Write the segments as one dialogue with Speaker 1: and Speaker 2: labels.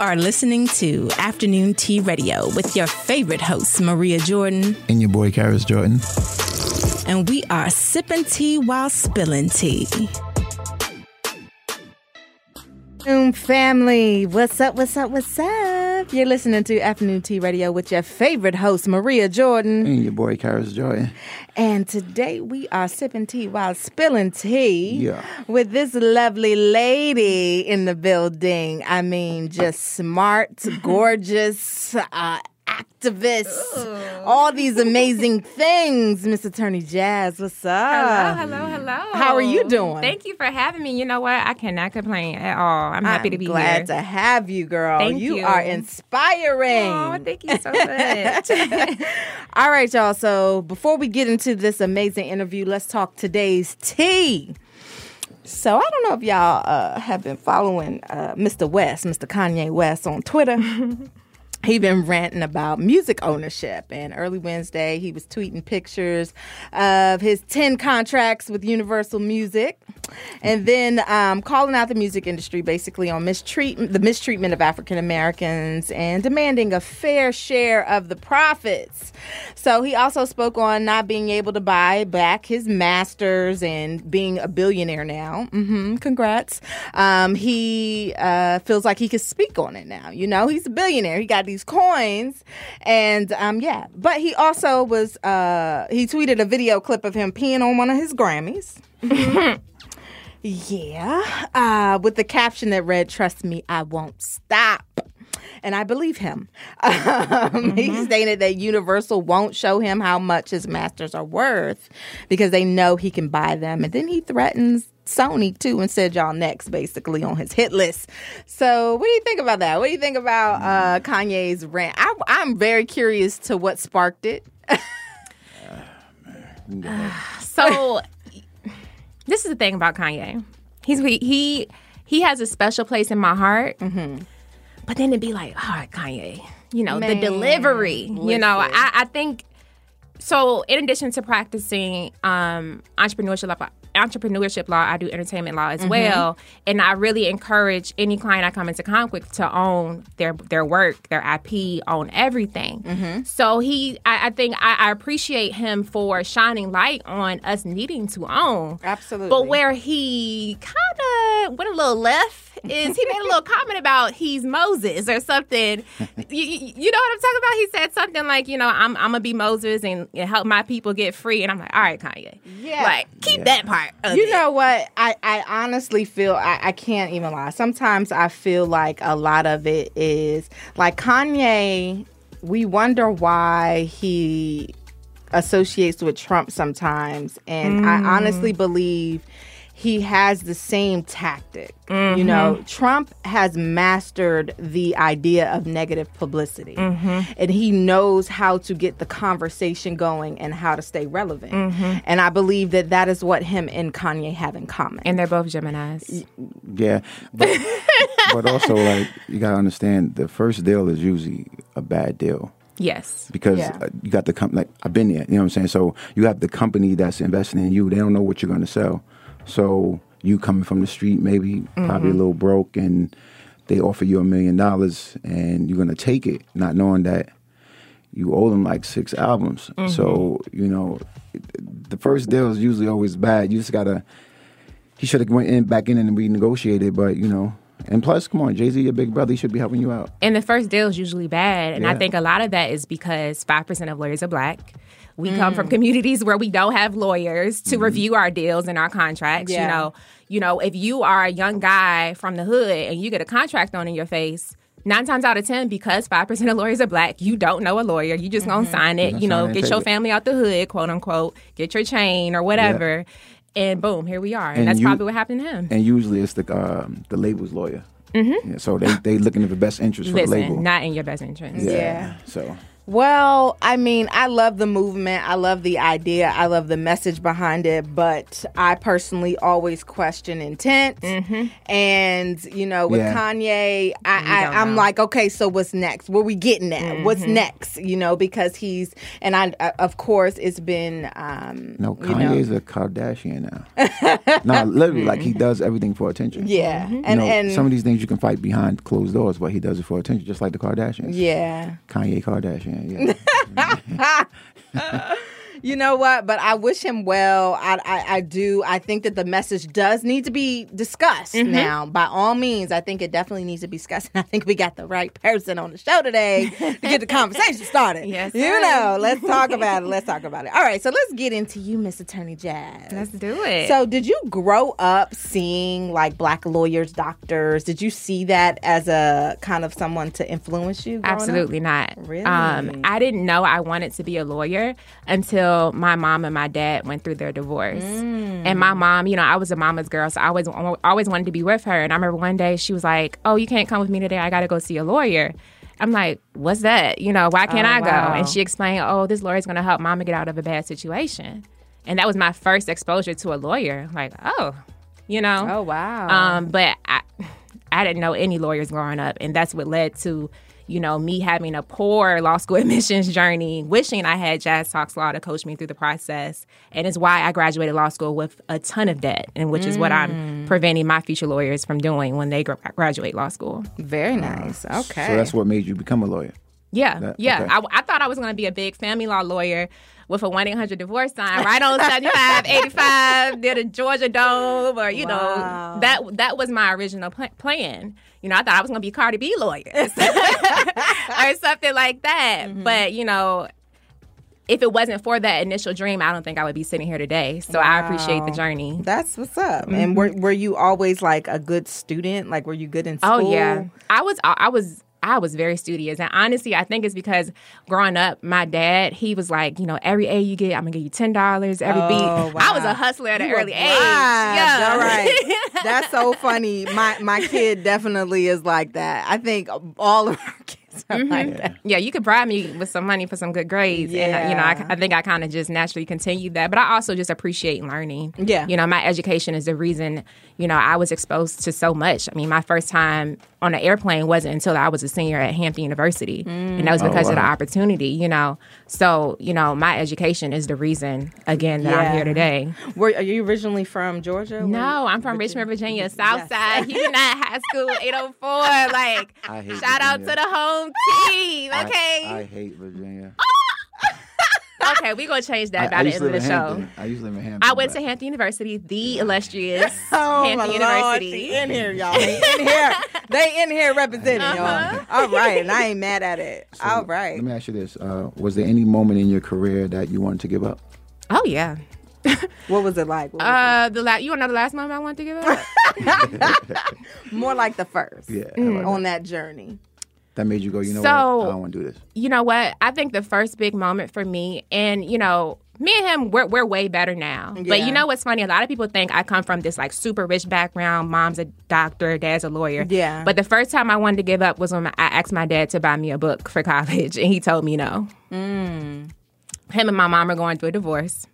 Speaker 1: are listening to Afternoon Tea Radio with your favorite hosts, Maria Jordan.
Speaker 2: And your boy, Karis Jordan.
Speaker 1: And we are sipping tea while spilling tea.
Speaker 3: Boom family, what's up, what's up, what's up? You're listening to Afternoon Tea Radio with your favorite host, Maria Jordan.
Speaker 2: And your boy, Karis Joy.
Speaker 3: And today we are sipping tea while spilling tea
Speaker 2: Yeah.
Speaker 3: with this lovely lady in the building. I mean, just smart, gorgeous, uh, activist, all these amazing things. Miss Attorney Jazz, what's up?
Speaker 4: Hello, hello, hello.
Speaker 3: How are you doing?
Speaker 4: Thank you for having me. You know what? I cannot complain at all. I'm happy
Speaker 3: I'm
Speaker 4: to be
Speaker 3: glad
Speaker 4: here.
Speaker 3: to have you, girl.
Speaker 4: Thank
Speaker 3: you
Speaker 4: you.
Speaker 3: are inspiring.
Speaker 4: Oh, thank you so much.
Speaker 3: All right, y'all. So before we get into this amazing interview, let's talk today's tea. So I don't know if y'all uh, have been following uh, Mr. West, Mr. Kanye West on Twitter. he been ranting about music ownership and early wednesday he was tweeting pictures of his 10 contracts with universal music and then um, calling out the music industry basically on mistreatment the mistreatment of african americans and demanding a fair share of the profits. So he also spoke on not being able to buy back his masters and being a billionaire now. Hmm congrats. Um, he uh, feels like he can speak on it now. You know he's a billionaire. He got these coins. And um yeah. But he also was uh he tweeted a video clip of him peeing on one of his grammys. Yeah. Uh with the caption that read trust me i won't stop. And I believe him. Um, He stated that Universal won't show him how much his masters are worth because they know he can buy them. And then he threatens Sony too and said y'all next basically on his hit list. So what do you think about that? What do you think about uh, Kanye's rant? I, I'm very curious to what sparked it.
Speaker 4: so this is the thing about Kanye. He's he he has a special place in my heart. But then it'd be like, all right, Kanye, you know,
Speaker 3: Man,
Speaker 4: the delivery. You know. I, I think so. In addition to practicing um, entrepreneurship entrepreneurship law, I do entertainment law as mm-hmm. well, and I really encourage any client I come into conflict with to own their their work, their IP, own everything. Mm-hmm. So he, I, I think I, I appreciate him for shining light on us needing to own.
Speaker 3: Absolutely.
Speaker 4: But where he kind of went a little left is he made a little comment about he's Moses or something. you, you you know what I'm talking about? He said something like, you know, I'm, I'm gonna be Moses and, and help my people get free. And I'm like, all right, Kanye.
Speaker 3: Yeah.
Speaker 4: Like, keep that part. Of
Speaker 3: You
Speaker 4: it.
Speaker 3: know what? I, I honestly feel I, I can't even lie. Sometimes I feel like a lot of it is like Kanye. We wonder why he associates with Trump sometimes, and I mm. honestly believe he has the same tactic. You mm-hmm. know, Trump has mastered the idea of negative publicity, mm-hmm. and he knows how to get the conversation going and how to stay relevant. Mm-hmm. And I believe that that is what him and Kanye have in common.
Speaker 4: And they're both Geminis.
Speaker 2: Yeah. But, but also, like, you got to understand the first deal is usually a bad deal.
Speaker 4: Yes.
Speaker 2: Because
Speaker 3: Yeah.
Speaker 2: uh, you got the company, like, I've been there, you know what I'm saying? So you have the company that's investing in you, they don't know what you're going to sell. So you coming from the street, maybe probably a mm-hmm. little broke, and they offer you a million dollars, and you're going to take it, not knowing that you owe them like six albums. So, mm-hmm. you know, the first deal is usually always bad. You just got to, he should have went in back in and renegotiated, but, you know, and plus, come on, Jay Z, your big brother, he should be helping you out.
Speaker 4: And the first deal is usually bad. And I think a lot of that is because 5% of lawyers are black. We come from mm. communities where we don't have lawyers to mm-hmm. review our deals and our contracts.
Speaker 3: Yeah.
Speaker 4: You know, you know, if you are a young guy from the hood and you get a contract thrown in your face, nine times out of ten, because five percent of lawyers are black, you don't know a lawyer. You just gonna mm-hmm. sign it. You know,
Speaker 2: sign it and
Speaker 4: get your family out the hood, quote unquote, get your chain or whatever. And boom, here we are. And,
Speaker 2: And
Speaker 4: that's
Speaker 2: you-
Speaker 4: probably what happened to him.
Speaker 2: And usually it's the um, the label's lawyer. Mm-hmm. Yeah, so they they looking at the best interest for the label.
Speaker 4: not in your best interest.
Speaker 3: Yeah.
Speaker 2: So
Speaker 3: Well, I mean, I love the movement. I love the idea. I love the message behind it. But I personally always question intent. Mm-hmm. And, you know, with
Speaker 2: Yeah.
Speaker 3: Kanye, I, I, I'm
Speaker 4: know.
Speaker 3: like, okay, so what's next? Where we getting at? What's mm-hmm. next? You know, because he's, and I, I of course, it's been, um,
Speaker 2: No,
Speaker 3: you know,
Speaker 2: Kanye's a Kardashian now. no, literally, like he does everything for attention.
Speaker 3: yeah. Mm-hmm.
Speaker 2: You
Speaker 3: And,
Speaker 2: know,
Speaker 3: and,
Speaker 2: some of these things you can fight behind closed doors, but he does it for attention, just like the Kardashians.
Speaker 3: yeah.
Speaker 2: Kanye Kardashian. Yeah.
Speaker 3: You know what? But I wish him well. I, I, I do. I think that the message does need to be discussed
Speaker 4: Mm-hmm.
Speaker 3: now. By all means, I think it definitely needs to be discussed. And I think we got the right person on the show today to get the conversation started.
Speaker 4: Yes,
Speaker 3: You
Speaker 4: sir.
Speaker 3: know, let's talk about it. Let's talk about it. All right, so let's get into you, Miss Attorney Jazz.
Speaker 4: Let's do it.
Speaker 3: So, did you grow up seeing like black lawyers, doctors? Did you see that as a kind of someone to influence you? growing up?
Speaker 4: Absolutely not.
Speaker 3: Really?
Speaker 4: Um, I didn't know I wanted to be a lawyer until my mom and my dad went through their divorce.
Speaker 3: Mm.
Speaker 4: And my mom, you know, I was a mama's girl, so I always always wanted to be with her. And I remember one day she was like, "Oh, you can't come with me today. I got to go see a lawyer." I'm like, "What's that? You know, why can't
Speaker 3: Oh,
Speaker 4: I go?"
Speaker 3: wow.
Speaker 4: And she explained, "Oh, this lawyer's going to help mama get out of a bad situation." And that was my first exposure to a lawyer. Like, oh, you know.
Speaker 3: Oh wow.
Speaker 4: Um, but I, I didn't know any lawyers growing up, and that's what led to, you know, me having a poor law school admissions journey, wishing I had Jazz Talks Law to coach me through the process, and it's why I graduated law school with a ton of debt, and which is what
Speaker 3: Mm.
Speaker 4: I'm preventing my future lawyers from doing when they gra- graduate law school.
Speaker 3: Very nice. Okay.
Speaker 2: So that's what made you become a lawyer.
Speaker 4: Yeah,
Speaker 2: That-
Speaker 4: yeah.
Speaker 2: okay.
Speaker 4: I, I thought I was going to be a big family law lawyer with a one eight hundred divorce sign right on seventy five eighty five near the Georgia Dome, or you
Speaker 3: Wow.
Speaker 4: know that that was my original pl- plan. You know, I thought I was going to be Cardi B lawyer or something like that.
Speaker 3: Mm-hmm.
Speaker 4: But you know. If it wasn't for that initial dream, I don't think I would be sitting here today. So I appreciate the journey.
Speaker 3: That's what's up. And were were you always like a good student? Like were you good in school?
Speaker 4: Oh yeah, I was. I was. I was very studious, and honestly, I think it's because growing up, my dad he was like, you know, every A you get, I'm gonna give you ten dollars every
Speaker 3: Oh,
Speaker 4: beat. I was a hustler at an early age. Yeah,
Speaker 3: All right. That's so funny. My my kid definitely is like that. I think all of our kids are
Speaker 4: Mm-hmm.
Speaker 3: like that.
Speaker 4: yeah, you could bribe me with some money for some good grades, and uh, you know, I, I think I kind of just naturally continued that. But I also just appreciate learning.
Speaker 3: Yeah.
Speaker 4: you know, my education is the reason you know I was exposed to so much. I mean, my first time on an airplane wasn't until I was a senior at Hampton University, and that was
Speaker 2: Oh,
Speaker 4: because of the opportunity. You know, so you know, my education is the reason again that I'm here today.
Speaker 3: Were are you originally from Georgia?
Speaker 4: No, I'm from Richmond, Virginia, South
Speaker 3: Yes.
Speaker 4: Side, Huguenot High School, 804. Like,
Speaker 2: I hate
Speaker 4: shout out to
Speaker 2: the
Speaker 4: the home team. Okay,
Speaker 2: I, hate Virginia.
Speaker 4: okay, we're gonna change that
Speaker 2: I,
Speaker 4: by
Speaker 2: I
Speaker 4: the end of the show.
Speaker 2: Hampton. I used to live in Hampton.
Speaker 4: I went
Speaker 2: but-
Speaker 4: to Hampton University, the illustrious
Speaker 3: Oh, my
Speaker 4: Hampton
Speaker 3: Lord,
Speaker 4: University.
Speaker 3: she in here, y'all. They in here. They in here representing
Speaker 4: Uh-huh.
Speaker 3: y'all. All right, and I ain't mad at it. All right.
Speaker 2: Let me ask you this: uh, Was there any moment in your career that you wanted to give up?
Speaker 4: Oh yeah.
Speaker 3: What was it like? Was
Speaker 4: Uh, the la- you want to know the last moment I wanted to give up?
Speaker 3: More like the first.
Speaker 2: Yeah, I like
Speaker 3: On that journey.
Speaker 2: That made you go. You know
Speaker 4: So-
Speaker 2: what? I don't want to do this.
Speaker 4: you know what? I think the first big moment for me, and you know, me and him, we're, we're way better now. But you know what's funny? A lot of people think I come from this like super rich background. Mom's a doctor, dad's a lawyer.
Speaker 3: Yeah.
Speaker 4: But the first time I wanted to give up was when I asked my dad to buy me a book for college, and he told me no.
Speaker 3: Mm.
Speaker 4: Him and my mom are going through a divorce,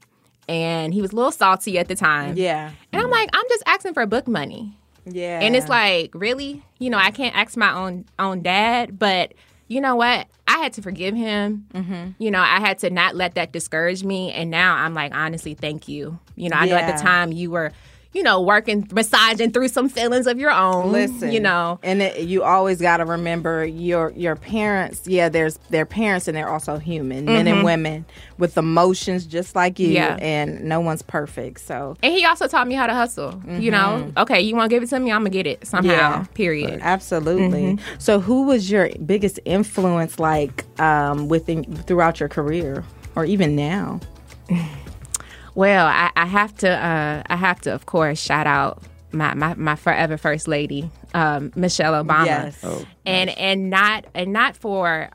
Speaker 4: and he was a little salty at the time.
Speaker 3: Yeah.
Speaker 4: And I'm like, I'm just asking for book money.
Speaker 3: Yeah.
Speaker 4: And it's like, really? You know, I can't ask my own own dad, but you know what? I had to forgive him. Mm-hmm. You know, I had to not let that discourage me. And now I'm like, honestly, thank you. You know, I know at the time you were, you know, working, massaging through some feelings of your own.
Speaker 3: Listen,
Speaker 4: you know,
Speaker 3: and it, you always got to remember your your parents. Yeah, there's their parents, and they're also human, men and women with emotions just like you.
Speaker 4: Mm-hmm. Yeah.
Speaker 3: and no one's perfect. So
Speaker 4: and he also taught me how to hustle. You know, okay, you want to give it to me? I'm gonna get it somehow.
Speaker 3: Mm-hmm. Yeah.
Speaker 4: Period.
Speaker 3: absolutely.
Speaker 4: Mm-hmm.
Speaker 3: So who was your biggest influence, like um, within throughout your career, or even now?
Speaker 4: Well, I, I have to, uh, I have to, of course, shout out my my, my forever first lady, um, Michelle Obama.
Speaker 3: Yes.
Speaker 2: Oh,
Speaker 4: and and not and not for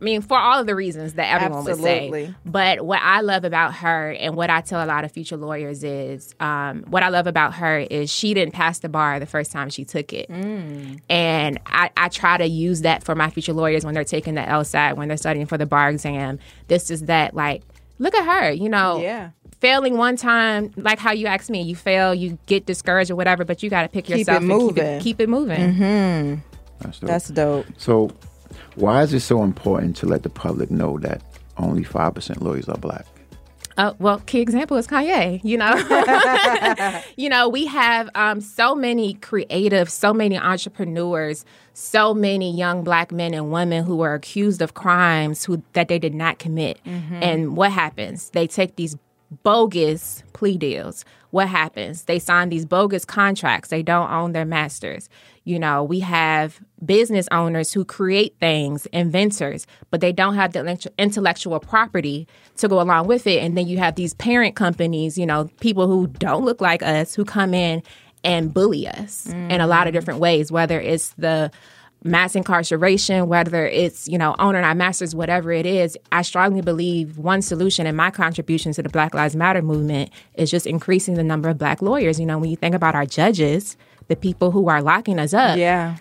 Speaker 4: I mean, for all of the reasons that everyone would
Speaker 3: Absolutely.
Speaker 4: say. But what I love about her and what I tell a lot of future lawyers is um, what I love about her is she didn't pass the bar the first time she took it. And I, I try to use that for my future lawyers when they're taking the LSAT, when they're studying for the bar exam. This is that, like, look at her, you know.
Speaker 3: Yeah.
Speaker 4: Failing one time, like how you asked me, you fail, you get discouraged or whatever, but you got to pick
Speaker 3: Keep it
Speaker 4: yourself and keep
Speaker 3: moving.
Speaker 4: it, keep it moving.
Speaker 2: That's dope.
Speaker 3: That's dope.
Speaker 2: so, why is it so important to let the public know that only five percent lawyers are black?
Speaker 4: Uh, well, key example is Kanye. You know, you know, we have um, so many creative, so many entrepreneurs, so many young black men and women who are accused of crimes who that they did not commit. And what happens? They take these bogus plea deals. What happens? They sign these bogus contracts. They don't own their masters. You know, we have business owners who create things, inventors, but they don't have the intellectual property to go along with it. And then you have these parent companies, you know, people who don't look like us who come in and bully us in a lot of mm. different ways, whether it's the mass incarceration, whether it's, you know, owning our masters, whatever it is, I strongly believe one solution and my contribution to the Black Lives Matter movement is just increasing the number of black lawyers. You know, when you think about our judges, the people who are locking us up,
Speaker 3: Yeah.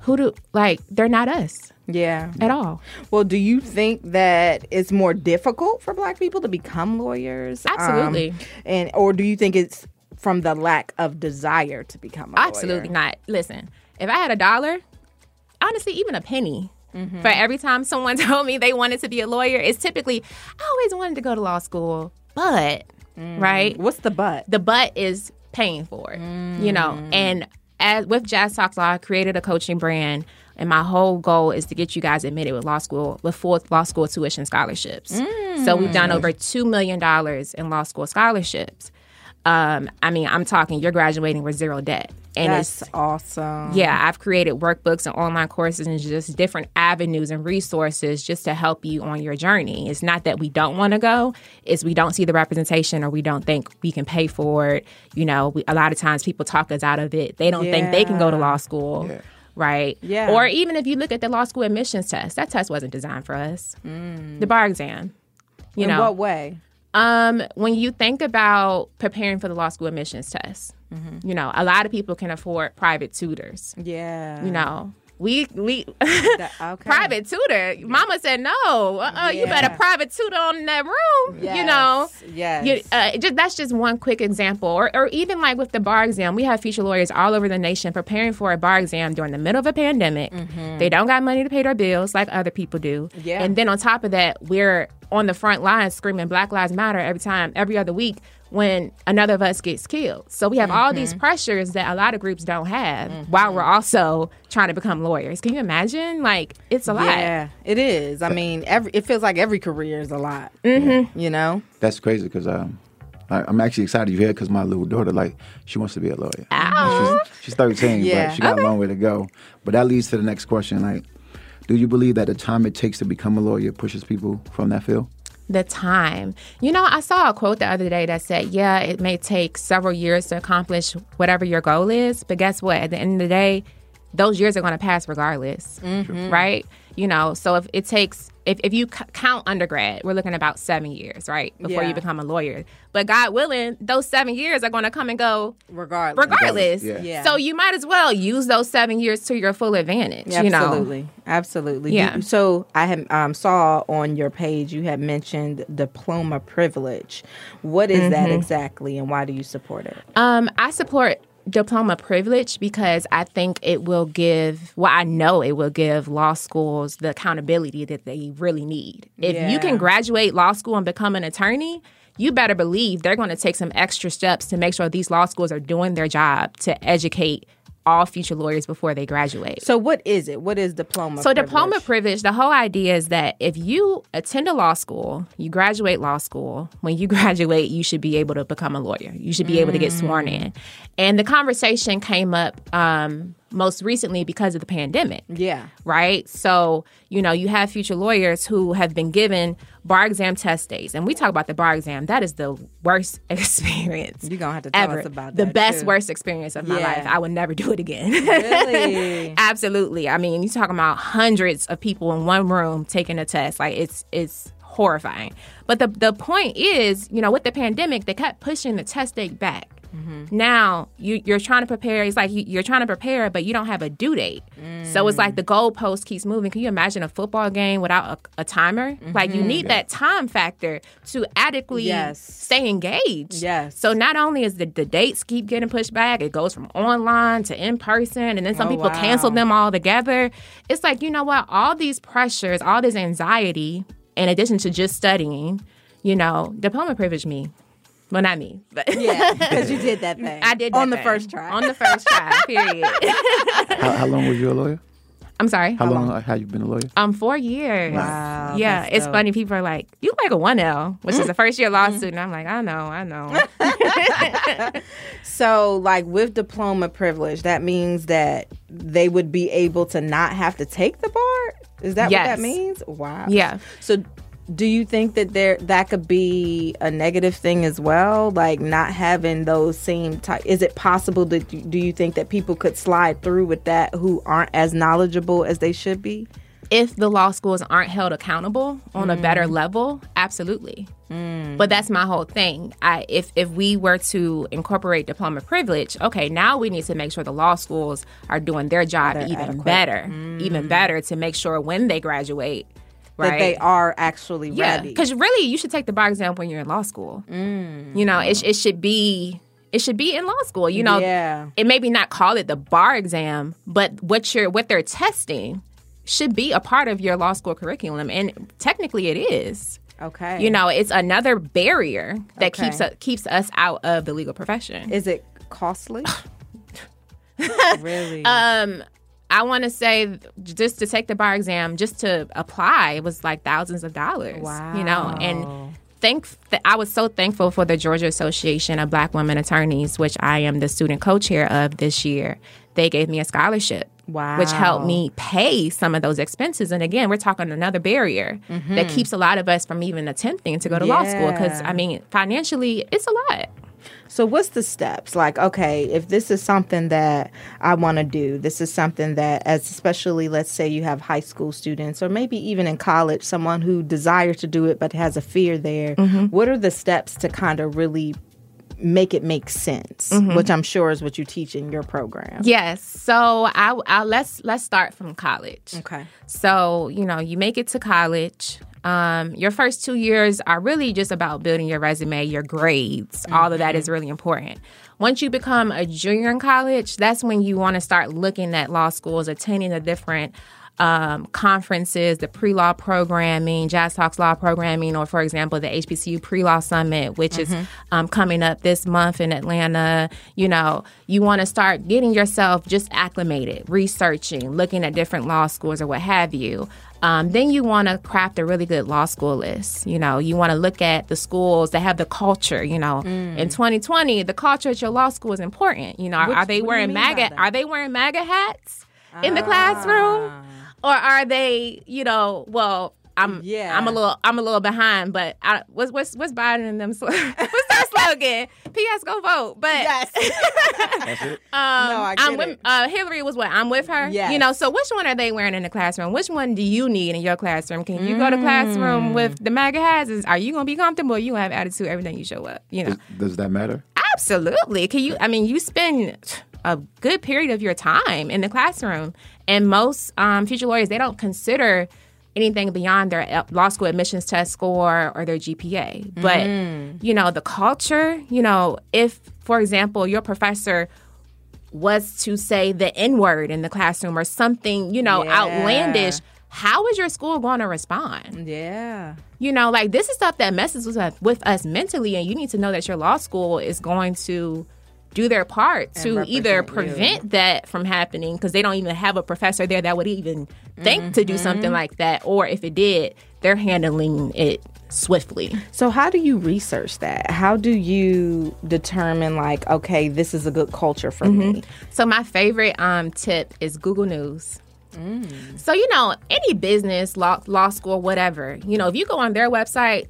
Speaker 4: who do like they're not us
Speaker 3: Yeah.
Speaker 4: at all.
Speaker 3: Well, do you think that it's more difficult for black people to become lawyers? Um,
Speaker 4: Absolutely.
Speaker 3: and or do you think it's from the lack of desire to become a lawyer?
Speaker 4: Absolutely not. Listen, if I had a dollar, honestly, even a penny. Mm-hmm. For every time someone told me they wanted to be a lawyer, it's typically I always wanted to go to law school, but mm. right,
Speaker 3: What's the but?
Speaker 4: the but is paying for it, you know. Mm. And as with Jazz Talks Law, I created a coaching brand, and my whole goal is to get you guys admitted with law school with full law school tuition scholarships. Mm. So we've done over two million dollars in law school scholarships. Um, I mean, I'm talking you're graduating with zero debt, and
Speaker 3: That's
Speaker 4: it's
Speaker 3: awesome.
Speaker 4: yeah, I've created workbooks and online courses and just different avenues and resources just to help you on your journey. It's not that we don't want to go, it's we don't see the representation or we don't think we can pay for it. You know, we, a lot of times people talk us out of it. They don't think they can go to law school. Right.
Speaker 3: Yeah.
Speaker 4: Or even if you look at the law school admissions test, that test wasn't designed for us. The bar exam. You
Speaker 3: In
Speaker 4: know,
Speaker 3: what way?
Speaker 4: Um, when you think about preparing for the law school admissions test, you know, a lot of people can afford private tutors.
Speaker 3: Yeah.
Speaker 4: You know, we we private tutor. Mama said no. Uh-uh, You better private tutor on that room. You know.
Speaker 3: Yes.
Speaker 4: You, uh, just, that's just one quick example, or, or even like with the bar exam, we have future lawyers all over the nation preparing for a bar exam during the middle of a pandemic. They don't got money to pay their bills like other people do,
Speaker 3: Mm-hmm. Yeah.
Speaker 4: and then on top of that, we're on the front lines screaming Black Lives Matter every time, every other week when another of us gets killed. So we have all these
Speaker 3: Mm-hmm.
Speaker 4: pressures that a lot of groups don't have while we're also trying to become lawyers. Can you imagine? Like it's a lot.
Speaker 3: Yeah, it is. I mean, every it feels like every career is a lot. Mm-hmm. You know.
Speaker 2: That's crazy because um, I, I'm actually excited you're here because my little daughter, like, she wants to be a lawyer.
Speaker 4: Ow.
Speaker 2: She's, she's 13,
Speaker 3: Yeah.
Speaker 2: but she got a long way to go. But that leads to the next question. Like, do you believe that the time it takes to become a lawyer pushes people from that field?
Speaker 4: The time. You know, I saw a quote the other day that said, Yeah, it may take several years to accomplish whatever your goal is, but guess what? At the end of the day, those years are going to pass regardless, mm-hmm. right? You know, so if it takes, if, if you c- count undergrad, we're looking at about seven years, right? Before
Speaker 3: Yeah.
Speaker 4: you become a lawyer. But God willing, those seven years are going to come and go
Speaker 3: Regardless.
Speaker 4: regardless.
Speaker 2: Yeah.
Speaker 3: Yeah.
Speaker 4: So you might as well use those seven years to your full advantage, you know?
Speaker 3: Absolutely, absolutely.
Speaker 4: Yeah.
Speaker 3: You- so I had um, saw on your page you had mentioned diploma privilege. What is
Speaker 4: Mm-hmm.
Speaker 3: that exactly, and why do you support it?
Speaker 4: Um, I support diploma privilege because I think it will give, well, I know it will give law schools the accountability that they really need. If you can graduate law school and become an attorney, you better believe they're going to take some extra steps to make sure these law schools are doing their job to educate all future lawyers before they graduate.
Speaker 3: So what is it? What is diploma?
Speaker 4: So,
Speaker 3: privilege?
Speaker 4: diploma privilege, the whole idea is that if you attend a law school, you graduate law school, when you graduate, you should be able to become a lawyer. You should be able to get sworn in. And the conversation came up um, most recently because of the pandemic.
Speaker 3: Yeah.
Speaker 4: Right? So, you know, you have future lawyers who have been given bar exam test days. And we talk about the bar exam. That is the worst experience.
Speaker 3: You're going to have to tell
Speaker 4: ever.
Speaker 3: us about
Speaker 4: The best,
Speaker 3: too.
Speaker 4: worst experience of my
Speaker 3: Yeah.
Speaker 4: life. I would never do it again.
Speaker 3: Really?
Speaker 4: Absolutely. I mean, you're talking about hundreds of people in one room taking a test. Like it's it's horrifying. But the the point is, you know, with the pandemic, they kept pushing the test date back. Now you, you're trying to prepare. It's like you, you're trying to prepare, but you don't have a due date. So it's like the goalpost keeps moving. Can you imagine a football game without a, a timer? Like you mm-hmm. need that time factor to adequately
Speaker 3: Yes.
Speaker 4: stay engaged.
Speaker 3: Yes.
Speaker 4: So not only is the, the dates keep getting pushed back, it goes from online to in person, and then some
Speaker 3: Oh,
Speaker 4: people
Speaker 3: wow.
Speaker 4: cancel them all together. It's like, you know what? All these pressures, all this anxiety, in addition to just studying, you know, diploma privilege me. Well, not me, but
Speaker 3: Yeah, because you did that thing.
Speaker 4: I did
Speaker 3: on the
Speaker 4: thing.
Speaker 3: first try.
Speaker 4: On the first try, period.
Speaker 2: How, how long was you a lawyer?
Speaker 4: I'm sorry.
Speaker 2: How, long, have you been a lawyer?
Speaker 4: Um, four years.
Speaker 3: Wow,
Speaker 4: Yeah, it's
Speaker 3: dope.
Speaker 4: funny. People are like, "You like a one L," which is a first year law student. I'm like, I know, I know.
Speaker 3: So, like with diploma privilege, that means that they would be able to not have to take the bar. Is that what that means? Wow.
Speaker 4: yeah.
Speaker 3: So, do you think that there that could be a negative thing as well, like not having those same type? Is it possible that you- do you think that people could slide through with that who aren't as knowledgeable as they should be?
Speaker 4: if the law schools aren't held accountable on a better mm. level, absolutely. Mm. But that's my whole thing. I, if if we were to incorporate diploma privilege, okay, now we need to make sure the law schools are doing their job
Speaker 3: They're
Speaker 4: even
Speaker 3: adequate.
Speaker 4: better, even mm. better to make sure when they graduate, right?
Speaker 3: That they are actually
Speaker 4: yeah,
Speaker 3: ready.
Speaker 4: because really, you should take the bar exam when you're in law school. You know, it it should be. It should be in law school, you know.
Speaker 3: Yeah.
Speaker 4: It maybe not call it the bar exam, but what you're what they're testing should be a part of your law school curriculum, and technically it is.
Speaker 3: Okay.
Speaker 4: You know, it's another barrier that
Speaker 3: Okay.
Speaker 4: keeps us keeps us out of the legal profession.
Speaker 3: is it costly? really?
Speaker 4: Um, I want to say just to take the bar exam, just to apply, it was like thousands of dollars. Wow. You know, and thank th- I was so thankful for the Georgia Association of Black Women Attorneys, which I am the student co-chair of this year. They gave me a scholarship.
Speaker 3: Wow.
Speaker 4: Which helped me pay some of those expenses. And again, we're talking another barrier that mm-hmm. keeps a lot of us from even attempting to go to law school. Because, I mean, financially, it's a lot.
Speaker 3: So what's the steps? Like, okay, if this is something that I want to do, this is something that as especially let's say you have high school students or maybe even in college, someone who desires to do it but has a fear there. Mm-hmm. What are the steps to kind of really make it make sense? Mm-hmm. Which I'm sure is what you teach in your program.
Speaker 4: Yes. So I, I let's let's start from college.
Speaker 3: Okay.
Speaker 4: So, you know, you make it to college. Um, your first two years are really just about building your resume, your grades. All of that is really important. Once you become a junior in college, that's when you want to start looking at law schools, attending the different um, conferences, the pre law programming, Jazz Talks Law programming, or for example, the HBCU Pre Law Summit, which is um, coming up this month in Atlanta. You know, you want to start getting yourself just acclimated, researching, looking at different law schools or what have you. Um, then you want to craft a really good law school list. You know, you want to look at the schools that have the culture. You know, in 2020, the culture at your law school is important. You know, are,
Speaker 3: Which-
Speaker 4: are they
Speaker 3: what do you
Speaker 4: wearing MAGA? Are they wearing MAGA hats in the classroom? or are they you know well i'm
Speaker 3: Yeah.
Speaker 4: i'm a little i'm a little behind but I, what's what's what's biden and them sl- what's their slogan ps go vote but
Speaker 3: Yes.
Speaker 2: That's it.
Speaker 3: no, I get
Speaker 4: I'm with,
Speaker 3: it.
Speaker 4: uh, Hillary was what I'm with her.
Speaker 3: Yes.
Speaker 4: You know, so which one are they wearing in the classroom? Which one do you need in your classroom? Can you go to
Speaker 3: Mm.
Speaker 4: classroom with the MAGA hats? Is- Are you gonna be comfortable? Or you gonna have attitude every time you show up? You know,
Speaker 2: Does, does that matter?
Speaker 4: Absolutely. Can you? I mean, you spend a good period of your time in the classroom, and most um, future lawyers they don't consider anything beyond their uh, law school admissions test score or their GPA. But you know, the culture. You know, if for example your professor was to say the N word in the classroom or something, you know,
Speaker 3: Yeah.
Speaker 4: outlandish. How is your school going to respond?
Speaker 3: Yeah.
Speaker 4: You know, like this is stuff that messes with us, with us mentally, and you need to know that your law school is going to do their part to either
Speaker 3: represent you.
Speaker 4: prevent that from happening because they don't even have a professor there that would even think to do
Speaker 3: Mm-hmm.
Speaker 4: something like that, or if it did, they're handling it swiftly.
Speaker 3: So how do you research that? How do you determine like, okay, this is a good culture for me?
Speaker 4: So my favorite um, tip is Google News. So you know, any business, law, law school, whatever, you know, if you go on their website,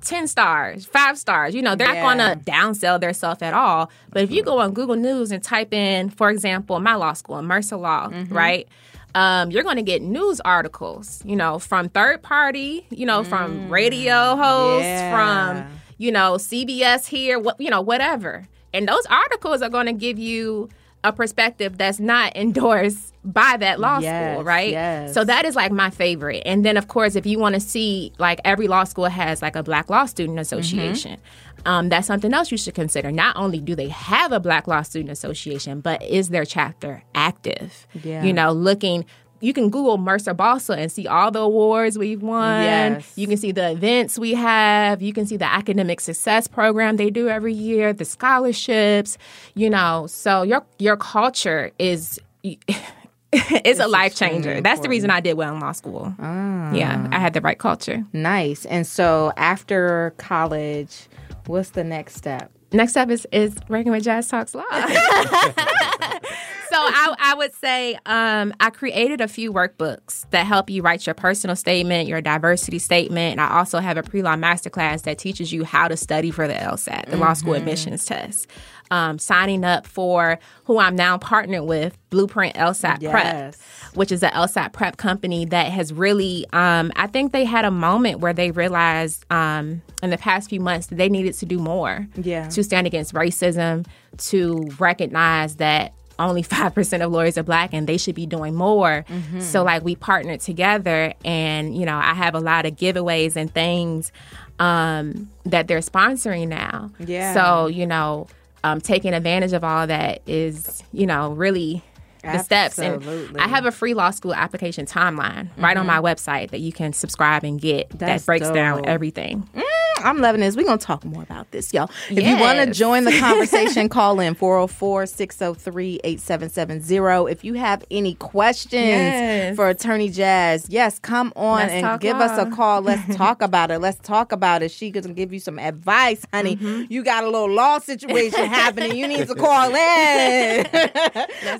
Speaker 4: ten stars, five stars, you know, they're
Speaker 3: Yeah.
Speaker 4: not going to downsell their stuff at all. But if you go on Google News and type in, for example, my law school, Mercer Law, right? Um, you're going to get news articles, you know, from third party, you know, from radio hosts,
Speaker 3: Yeah.
Speaker 4: from you know, CBS here, what you know, whatever. And those articles are going to give you a perspective that's not endorsed by that law
Speaker 3: Yes,
Speaker 4: school, right?
Speaker 3: yes.
Speaker 4: So that is like my favorite. And then of course, if you want to see like every law school has like a Black Law Student Association. Um, that's something else you should consider. Not only do they have a Black Law Student Association, but is their chapter active?
Speaker 3: Yeah.
Speaker 4: You know, looking you can Google Mercer BLSA and see all the awards we've won.
Speaker 3: Yes.
Speaker 4: You can see the events we have. You can see the academic success program they do every year, the scholarships. You know, so your your culture is. It's a life changer. That's the reason I did well in law school. Yeah, I had the right culture.
Speaker 3: Nice. And so after college, what's the next step?
Speaker 4: Next step is is working with Jazz Talks Law. so I, I would say um, I created a few workbooks that help you write your personal statement, your diversity statement, and I also have a pre-law masterclass that teaches you how to study for the LSAT, the law school admissions test. Um, signing up for who I'm now partnered with, Blueprint LSAT
Speaker 3: Yes.
Speaker 4: Prep which is a LSAT prep company that has really, um, I think they had a moment where they realized um, in the past few months that they needed to do more
Speaker 3: Yeah.
Speaker 4: to stand against racism, to recognize that only 5% of lawyers are black and they should be doing more. So, like, we partnered together, and, you know, I have a lot of giveaways and things um, that they're sponsoring now.
Speaker 3: Yeah.
Speaker 4: So, you know, um, taking advantage of all that is, you know, really the steps. And I have a free law school application timeline right on my website that you can subscribe and get
Speaker 3: That's
Speaker 4: that breaks down
Speaker 3: dope.
Speaker 4: everything.
Speaker 3: I'm loving this. We're going to talk more about this, y'all. If you want to join the conversation, call in 404 603 8770. If you have any questions
Speaker 4: Yes.
Speaker 3: for Attorney Jazz, yes, come on
Speaker 4: Let's
Speaker 3: and give us a call. Let's talk about it. Let's talk about it. She can give you some advice, honey.
Speaker 4: Mm-hmm.
Speaker 3: You got a little law situation happening. You need to call in.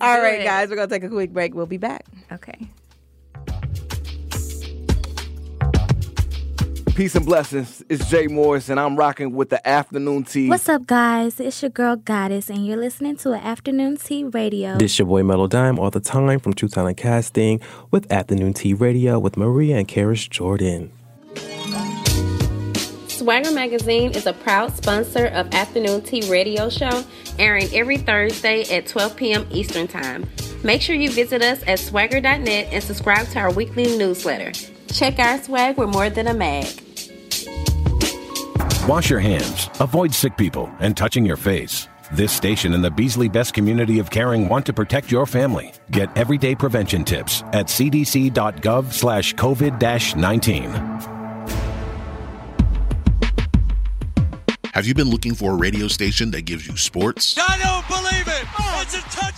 Speaker 3: All right,
Speaker 4: it.
Speaker 3: guys, we're going to take a quick break. We'll be back.
Speaker 4: Okay.
Speaker 5: Peace and blessings. It's Jay Morris, and I'm rocking with the afternoon tea.
Speaker 6: What's up, guys? It's your girl Goddess, and you're listening to Afternoon Tea Radio.
Speaker 7: This your boy Mellow Dime all the time from True Talent Casting with Afternoon Tea Radio with Maria and Karis Jordan.
Speaker 8: Swagger Magazine is a proud sponsor of Afternoon Tea Radio Show, airing every Thursday at 12 p.m. Eastern Time. Make sure you visit us at swagger.net and subscribe to our weekly newsletter. Check our swag, we're more than a mag.
Speaker 9: Wash your hands, avoid sick people, and touching your face. This station and the Beasley Best community of caring want to protect your family. Get everyday prevention tips at cdc.gov slash COVID-19.
Speaker 10: Have you been looking for a radio station that gives you sports,
Speaker 11: I don't believe it! It's a touchdown!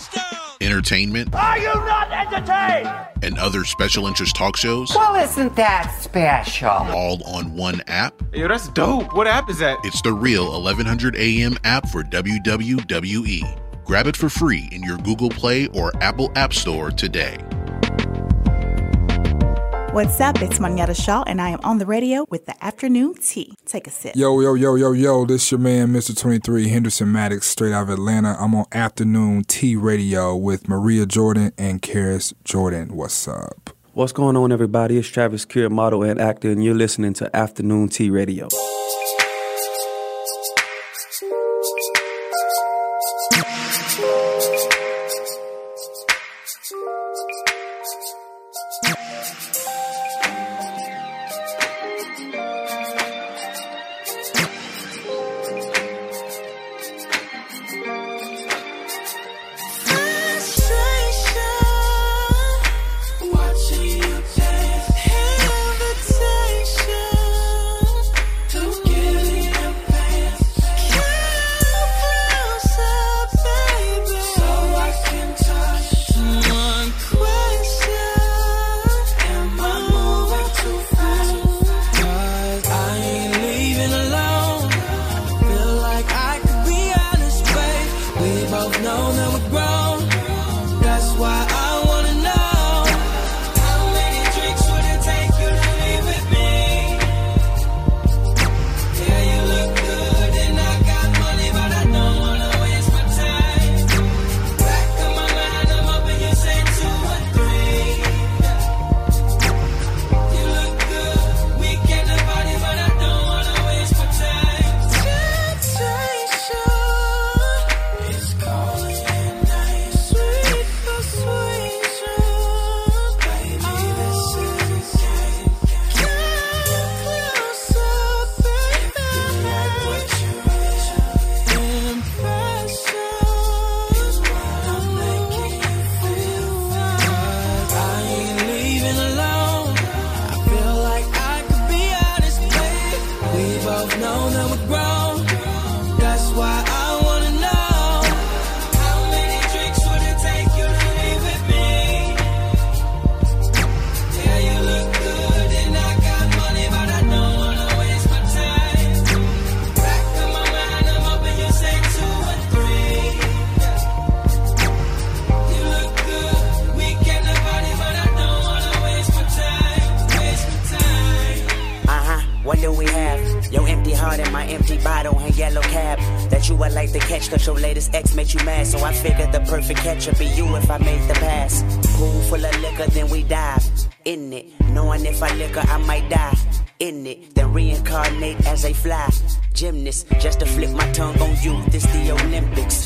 Speaker 10: Entertainment,
Speaker 11: Are you not entertained?
Speaker 10: and other special interest talk shows
Speaker 12: Well, isn't that special?
Speaker 10: all on one app?
Speaker 11: Yo, that's dope. What app is that?
Speaker 10: It's the real 1100 AM app for WWE. Grab it for free in your Google Play or Apple App Store today.
Speaker 13: What's up? It's Manietta Shaw, and I am on the radio with the afternoon tea. Take a sip.
Speaker 14: Yo, yo, yo, yo, yo, this your man, Mr. 23, Henderson Maddox, straight out of Atlanta. I'm on Afternoon tea Radio with Maria Jordan and Karis Jordan. What's up?
Speaker 15: What's going on, everybody? It's Travis Cure, model and actor, and you're listening to Afternoon Tea Radio.
Speaker 16: Both know that we're grown.
Speaker 17: Yellow cab. That you would like to catch cause your latest ex made you mad. So I figured the perfect catch would be you if I made the pass. Pool full of liquor, then we dive in it. Knowing if I liquor, I might die in it. Then reincarnate as a fly. Gymnast, just to flip my tongue on you. This the Olympics.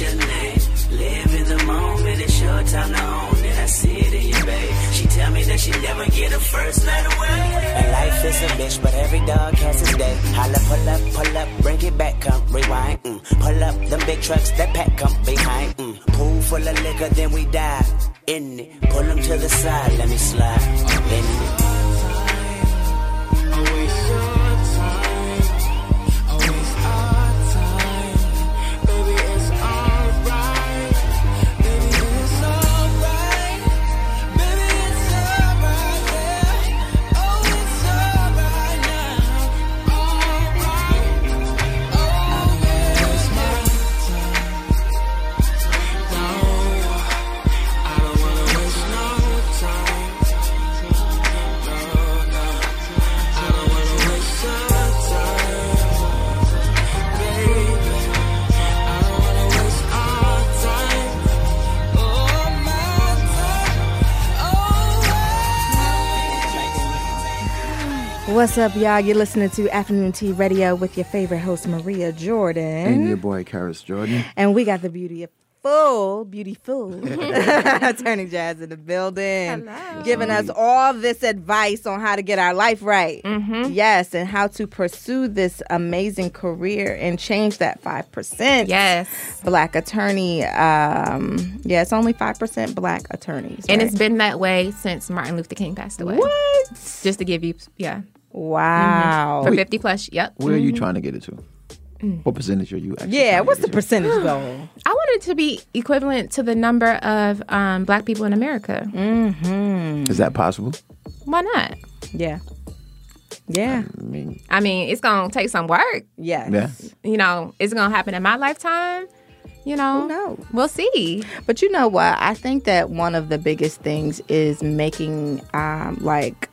Speaker 17: Your name, live in the moment. It's your time to own babe. She tell me that she never get a first night away. And life is a bitch, but every dog has his day. Holla, pull up, pull up, bring it back, come rewind. Mm. Pull up them big trucks that pack come behind. Mm. Pool full of liquor, then we dive in it. Pull them to the side, let me slide in it.
Speaker 3: What's up, y'all? You're listening to Afternoon Tea Radio with your favorite host, Maria Jordan.
Speaker 2: And your boy, Karis Jordan.
Speaker 3: And we got the beauty of full, beautiful attorney Jazz in the building, giving us all this advice on how to get our life right. Yes, and how to pursue this amazing career and change that 5%.
Speaker 4: Yes.
Speaker 3: Black attorney. Um, yeah, it's only 5% black attorneys.
Speaker 4: And
Speaker 3: right?
Speaker 4: it's been that way since Martin Luther King passed away.
Speaker 3: What?
Speaker 4: Just to give you, yeah.
Speaker 3: Wow.
Speaker 4: For
Speaker 2: Wait.
Speaker 4: 50 plus, yep.
Speaker 2: Where are you
Speaker 4: Mhm.
Speaker 2: trying to get it to?
Speaker 4: Mm.
Speaker 2: What percentage are you actually?
Speaker 3: Yeah, what's the percentage goal?
Speaker 4: I want it to be equivalent to the number of um, black people in America.
Speaker 3: Mm-hmm.
Speaker 2: Is that possible?
Speaker 4: Why not?
Speaker 3: Yeah. Yeah.
Speaker 2: I mean,
Speaker 4: I mean, it's going to take some work.
Speaker 3: Yes.
Speaker 2: Yeah.
Speaker 4: You know, it's going to happen in my lifetime? You know,
Speaker 3: no.
Speaker 4: We'll see.
Speaker 3: But you know what? I think that one of the biggest things is making um, like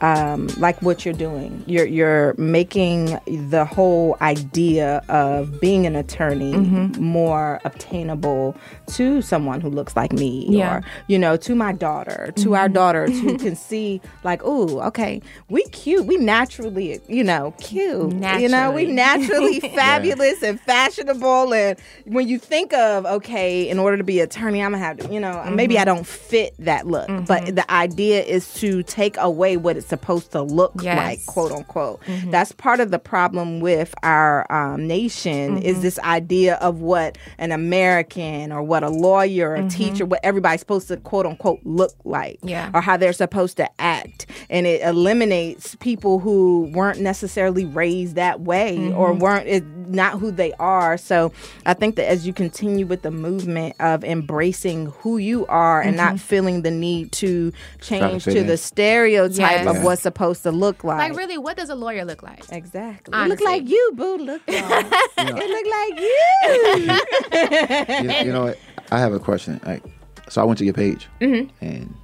Speaker 3: um, like what you're doing. You're you're making the whole idea of being an attorney
Speaker 4: Mhm.
Speaker 3: more obtainable to someone who looks like me,
Speaker 4: Yeah.
Speaker 3: or you know, to my daughter, to our
Speaker 4: Mhm.
Speaker 3: daughters who can see like, oh, okay, we cute, we naturally, you know, cute. You know, we
Speaker 4: Naturally.
Speaker 3: naturally
Speaker 4: Yeah.
Speaker 3: fabulous and fashionable. And when you think of, okay, in order to be attorney, I'm gonna have to, you know, maybe
Speaker 4: Mhm.
Speaker 3: I don't fit that look. But
Speaker 4: Mhm.
Speaker 3: the idea is to take away what it's supposed to look
Speaker 4: Yes.
Speaker 3: like, quote unquote.
Speaker 4: Mhm.
Speaker 3: That's part of the problem with our um, nation is
Speaker 4: Mhm.
Speaker 3: this idea of what an American or what a lawyer, or a
Speaker 4: Mhm.
Speaker 3: teacher, what everybody's supposed to quote unquote look like
Speaker 4: Yeah.
Speaker 3: or how they're supposed to act. And it eliminates people who weren't necessarily raised that way or
Speaker 4: Mhm.
Speaker 3: weren't it, not who they are. So I think that as you continue with the movement of embracing who you are and not
Speaker 4: Mhm.
Speaker 3: feeling the need to change
Speaker 2: fit
Speaker 3: to the stereotype
Speaker 4: Yes.
Speaker 3: of of what's supposed to look like.
Speaker 4: Like, really, what does a lawyer look like?
Speaker 3: Exactly.
Speaker 4: Honestly.
Speaker 3: It look like you, boo. Look, y'all. it look like you.
Speaker 2: you, you know what? I have a question. Like, so I went to your page,
Speaker 4: Mhm.
Speaker 2: and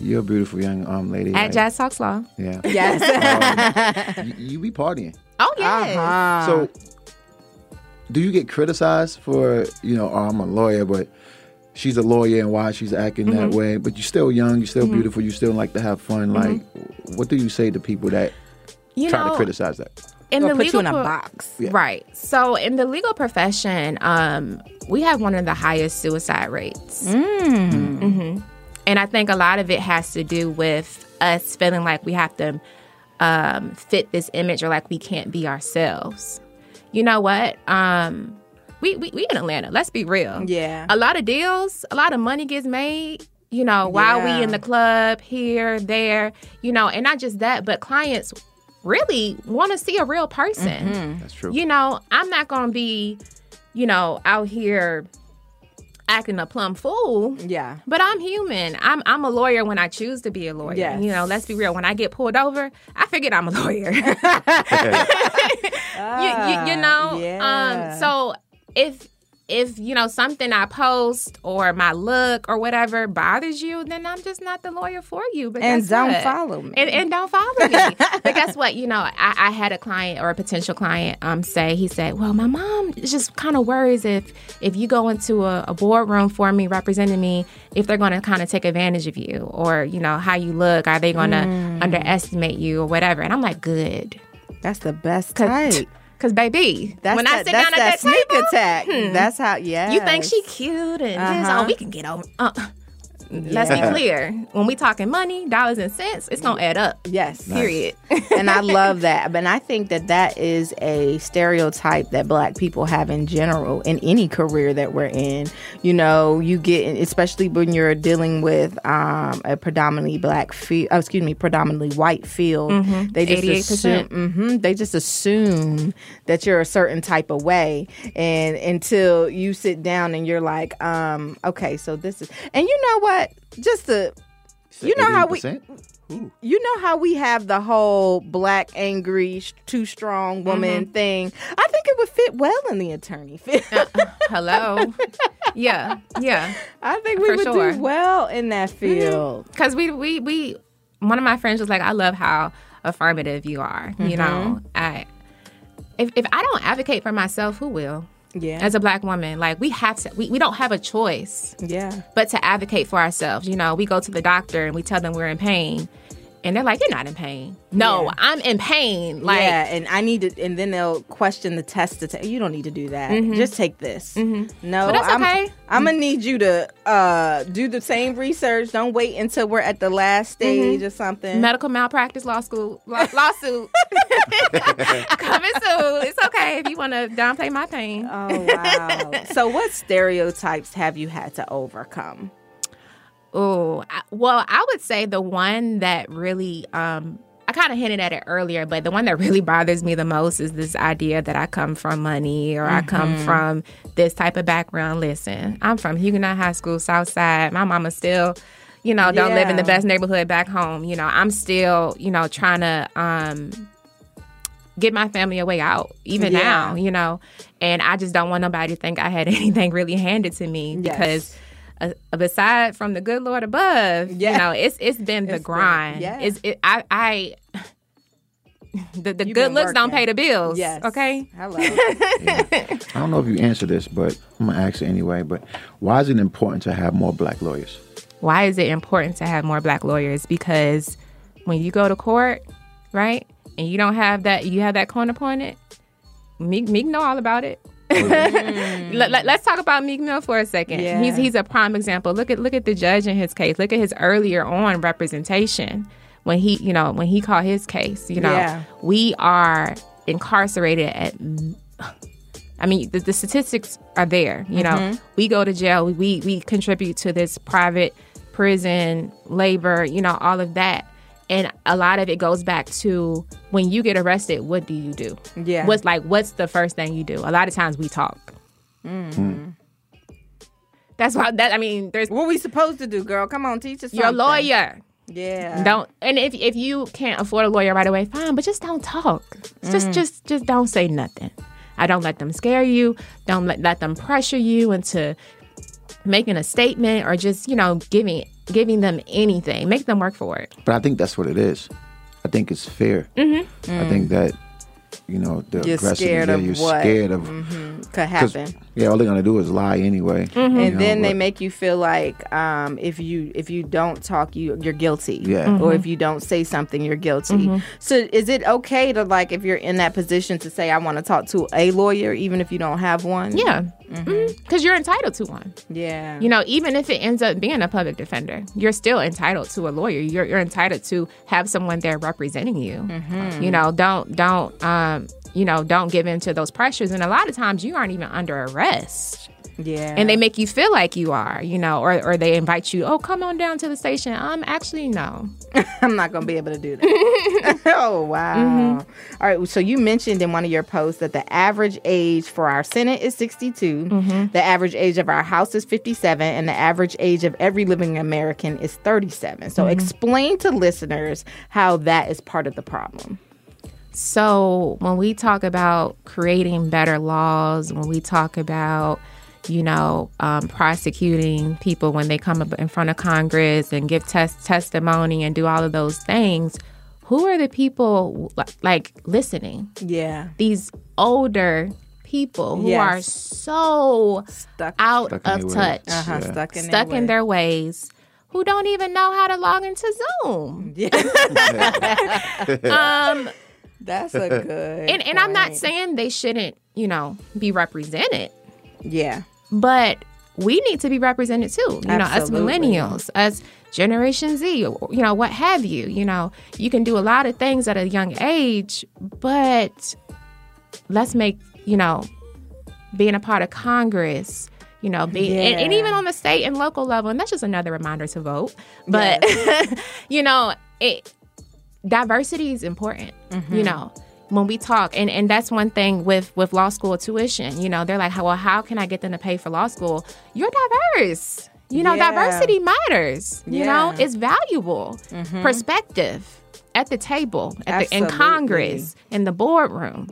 Speaker 2: you're a beautiful young um lady.
Speaker 4: At
Speaker 2: like-
Speaker 4: Jazz Talks Law.
Speaker 2: Yeah.
Speaker 3: Yes.
Speaker 2: Um, you, you be partying.
Speaker 4: Oh yeah.
Speaker 3: Uh-huh.
Speaker 2: So, do you get criticized for you know? Oh, I'm a lawyer, but she's a lawyer and why she's acting that
Speaker 4: Mhm.
Speaker 2: way? But you're still young. You're still
Speaker 4: Mhm.
Speaker 2: beautiful. You still like to have fun. Like, what do you say to people that
Speaker 4: You
Speaker 2: try
Speaker 4: know,
Speaker 2: to criticize that?
Speaker 4: in the
Speaker 3: put you
Speaker 4: legal
Speaker 3: in a
Speaker 4: pro-
Speaker 3: box.
Speaker 2: Yeah.
Speaker 4: right so in the legal profession um we have one of the highest suicide rates
Speaker 3: Mm.
Speaker 4: hmm and i think a lot of it has to do with us feeling like we have to um fit this image or like we can't be ourselves you know what um we, we, we in atlanta let's be real
Speaker 3: Yeah.
Speaker 4: a lot of deals a lot of money gets made you know while
Speaker 3: Yeah.
Speaker 4: we in the club here there you know and not just that but clients really want to see a real person
Speaker 3: Mm-hmm.
Speaker 2: That's true.
Speaker 4: you know i'm not gonna be you know out here acting a plum fool
Speaker 3: Yeah.
Speaker 4: but i'm human i'm i'm a lawyer when i choose to be a lawyer
Speaker 3: Yes.
Speaker 4: you know let's be real when i get pulled over i forget i'm a lawyer you, you, you know
Speaker 3: yeah.
Speaker 4: um so if if you know something i post or my look or whatever bothers you then i'm just not the lawyer for you but
Speaker 3: And don't
Speaker 4: what?
Speaker 3: follow me.
Speaker 4: and, and don't follow me but guess what you know I, I had a client or a potential client um say he said well my mom just kind of worries if if you go into a, a boardroom for me representing me if they're going to kind of take advantage of you or you know how you look are they going to
Speaker 3: Mm.
Speaker 4: underestimate you or whatever and i'm like good
Speaker 3: That's the best type.
Speaker 4: Cause baby,
Speaker 3: That's
Speaker 4: when
Speaker 3: that,
Speaker 4: I sit
Speaker 3: that's
Speaker 4: down at
Speaker 3: that
Speaker 4: that
Speaker 3: sneak
Speaker 4: table,
Speaker 3: attack.
Speaker 4: hmm,
Speaker 3: That's how. Yeah.
Speaker 4: you think she cute and?
Speaker 3: Uh-huh.
Speaker 4: Oh, we can get over. Uh, Let's be clear. When we talking money, dollars and cents, it's gonna add up.
Speaker 3: Yes.
Speaker 4: Period.
Speaker 3: and I love that. And I think that that is a stereotype that black people have in general in any career that we're in. You know, you get, especially when you're dealing with um, a predominantly black field, oh, excuse me, predominantly white field.
Speaker 4: Mhm.
Speaker 3: They just
Speaker 4: 88%.
Speaker 3: assume, hmm they just assume that you're a certain type of way, and until you sit down and you're like, um, okay, so this is, and you know what? Just the, you know how we.
Speaker 2: 88%?
Speaker 3: You know how we have the whole black, angry, too strong mm-hmm. woman
Speaker 4: Mhm.
Speaker 3: thing? I think it would fit well in the attorney field.
Speaker 4: Uh, uh, hello. yeah. Yeah.
Speaker 3: I think we
Speaker 4: For
Speaker 3: would
Speaker 4: sure.
Speaker 3: do well in that mm-hmm. field.
Speaker 4: Because we we we one of my friends was like, I love how affirmative you are. You mm-hmm. know, I if if I don't advocate for myself, who will?
Speaker 3: Yeah.
Speaker 4: As a black woman, like we have to, we, we don't have a choice.
Speaker 3: Yeah.
Speaker 4: But to advocate for ourselves, you know, we go to the doctor and we tell them we're in pain, and they're like, "You're not in pain." No,
Speaker 3: Yeah.
Speaker 4: I'm in pain. Like,
Speaker 3: yeah, and I need to, and then they'll question the test. To ta- you don't need to do that.
Speaker 4: Mhm.
Speaker 3: Just take this. No,
Speaker 4: But that's
Speaker 3: I'm,
Speaker 4: okay.
Speaker 3: I'm gonna need you to uh, do the same research. Don't wait until we're at the last stage or something.
Speaker 4: medical malpractice law school law, lawsuit coming soon. It's okay if you want to downplay my pain.
Speaker 3: Oh wow! so, what stereotypes have you had to overcome?
Speaker 4: Oh, well, I would say the one that really, um, I kind of hinted at it earlier, but the one that really bothers me the most is this idea that I come from money or I come
Speaker 3: Mhm.
Speaker 4: from this type of background. Listen, I'm from Huguenot High School, South Side. My mama still, you know, don't live in the best neighborhood back home. You know, I'm still, you know, trying to, um, get my family a way out even
Speaker 3: Yeah.
Speaker 4: now you know and i just don't want nobody to think i had anything really handed to me because uh, beside from the good lord above
Speaker 3: Yeah.
Speaker 4: you know it's it's been the
Speaker 3: It's been-
Speaker 4: grind
Speaker 3: yeah.
Speaker 4: it's it, i i the, the
Speaker 3: You've
Speaker 4: good
Speaker 3: been
Speaker 4: looks don't pay the bills
Speaker 3: Yes.
Speaker 4: okay
Speaker 3: Hello.
Speaker 2: I don't know if you answer this, but I'm gonna ask it anyway. But why is it important to have more black lawyers?
Speaker 4: why is it important to have more black lawyers because when you go to court right and you don't have that you have that court appointed meek meek know all about it let, let, us talk about Meek Mill for a second.
Speaker 3: Yeah.
Speaker 4: He's he's a prime example. Look at look at the judge in his case. Look at his earlier on representation when he you know when he called his case. You know
Speaker 3: Yeah.
Speaker 4: we are incarcerated at. I mean, the, the statistics are there. You know,
Speaker 3: Mhm.
Speaker 4: we go to jail. We we contribute to this private prison labor. You know, all of that. And a lot of it goes back to when you get arrested, what do you do?
Speaker 3: Yeah.
Speaker 4: What's like what's the first thing you do? A lot of times we talk.
Speaker 3: Mm.
Speaker 4: That's why that I mean, there's
Speaker 3: What we supposed to do, girl? Come on, teach us.
Speaker 4: you're a
Speaker 3: something.
Speaker 4: lawyer.
Speaker 3: Yeah.
Speaker 4: Don't and if if you can't afford a lawyer right away, fine, but just don't talk. Just
Speaker 3: Mm.
Speaker 4: just just don't say nothing. I don't let them scare you. Don't let, let them pressure you into making a statement or just, you know, giving giving them anything. Make them work for it.
Speaker 2: But I think that's what it is. I think it's fair.
Speaker 4: Mm-hmm.
Speaker 2: I think that you know the
Speaker 3: You're
Speaker 2: aggressiveness.
Speaker 3: scared
Speaker 2: yeah,
Speaker 3: of
Speaker 2: you're
Speaker 3: what
Speaker 2: scared of
Speaker 3: mhm, could
Speaker 2: 'cause,
Speaker 3: happen.
Speaker 2: Yeah, all they're gonna do is lie anyway. you
Speaker 3: and
Speaker 2: know,
Speaker 3: then they make you feel like um, if you if you don't talk you you're guilty
Speaker 2: Yeah.
Speaker 3: or
Speaker 2: Mhm.
Speaker 3: if you don't say something you're guilty
Speaker 4: Mm-hmm.
Speaker 2: Mhm.
Speaker 3: so is it okay to like if you're in that position to say i want to talk to a lawyer even if you don't have one
Speaker 4: Yeah. Because you're entitled to one.
Speaker 3: yeah
Speaker 4: You know, even if it ends up being a public defender, you're still entitled to a lawyer. You're, you're entitled to have someone there representing you. You know, don't don't um, you know, don't give in to those pressures. And a lot of times you aren't even under arrest.
Speaker 3: yeah
Speaker 4: And they make you feel like you are, you know, or, or they invite you, oh, come on down to the station. Um, actually, no.
Speaker 3: i'm not gonna be able to do that oh wow
Speaker 4: Mm-hmm.
Speaker 3: all right so you mentioned in one of your posts that the average age for our senate is 62
Speaker 4: Mm-hmm.
Speaker 3: the average age of our house is 57 and the average age of every living american is 37 so
Speaker 4: Mhm.
Speaker 3: explain to listeners how that is part of the problem
Speaker 4: So when we talk about creating better laws, when we talk about you know, um, prosecuting people when they come up in front of Congress and give tes- testimony and do all of those things. Who are the people like listening?
Speaker 3: Yeah.
Speaker 4: These older people who are so
Speaker 3: stuck
Speaker 4: out
Speaker 3: Stuck
Speaker 4: of touch,
Speaker 3: Uh-huh, Yeah. stuck in their
Speaker 4: stuck in
Speaker 3: ways.
Speaker 4: their ways, who don't even know how to log into Zoom. um,
Speaker 3: That's a good.
Speaker 4: and and I'm not saying they shouldn't, you know, be represented.
Speaker 3: Yeah.
Speaker 4: But we need to be represented too. You know, us millennials, us Generation Z, you know, what have you. You know, you can do a lot of things at a young age, but let's make, you know, being a part of Congress, you know, being and, and even on the state and local level, and that's just another reminder to vote. But you know, it diversity is important. You
Speaker 3: Mhm.
Speaker 4: know, when we talk, and and that's one thing with with law school tuition. You know, they're like, well, how can I get them to pay for law school? You're diverse. You know,
Speaker 3: Yeah.
Speaker 4: diversity matters. You know,
Speaker 3: Yeah.
Speaker 4: it's valuable.
Speaker 3: Mhm.
Speaker 4: Perspective at the table, at the, in Congress, in the boardroom.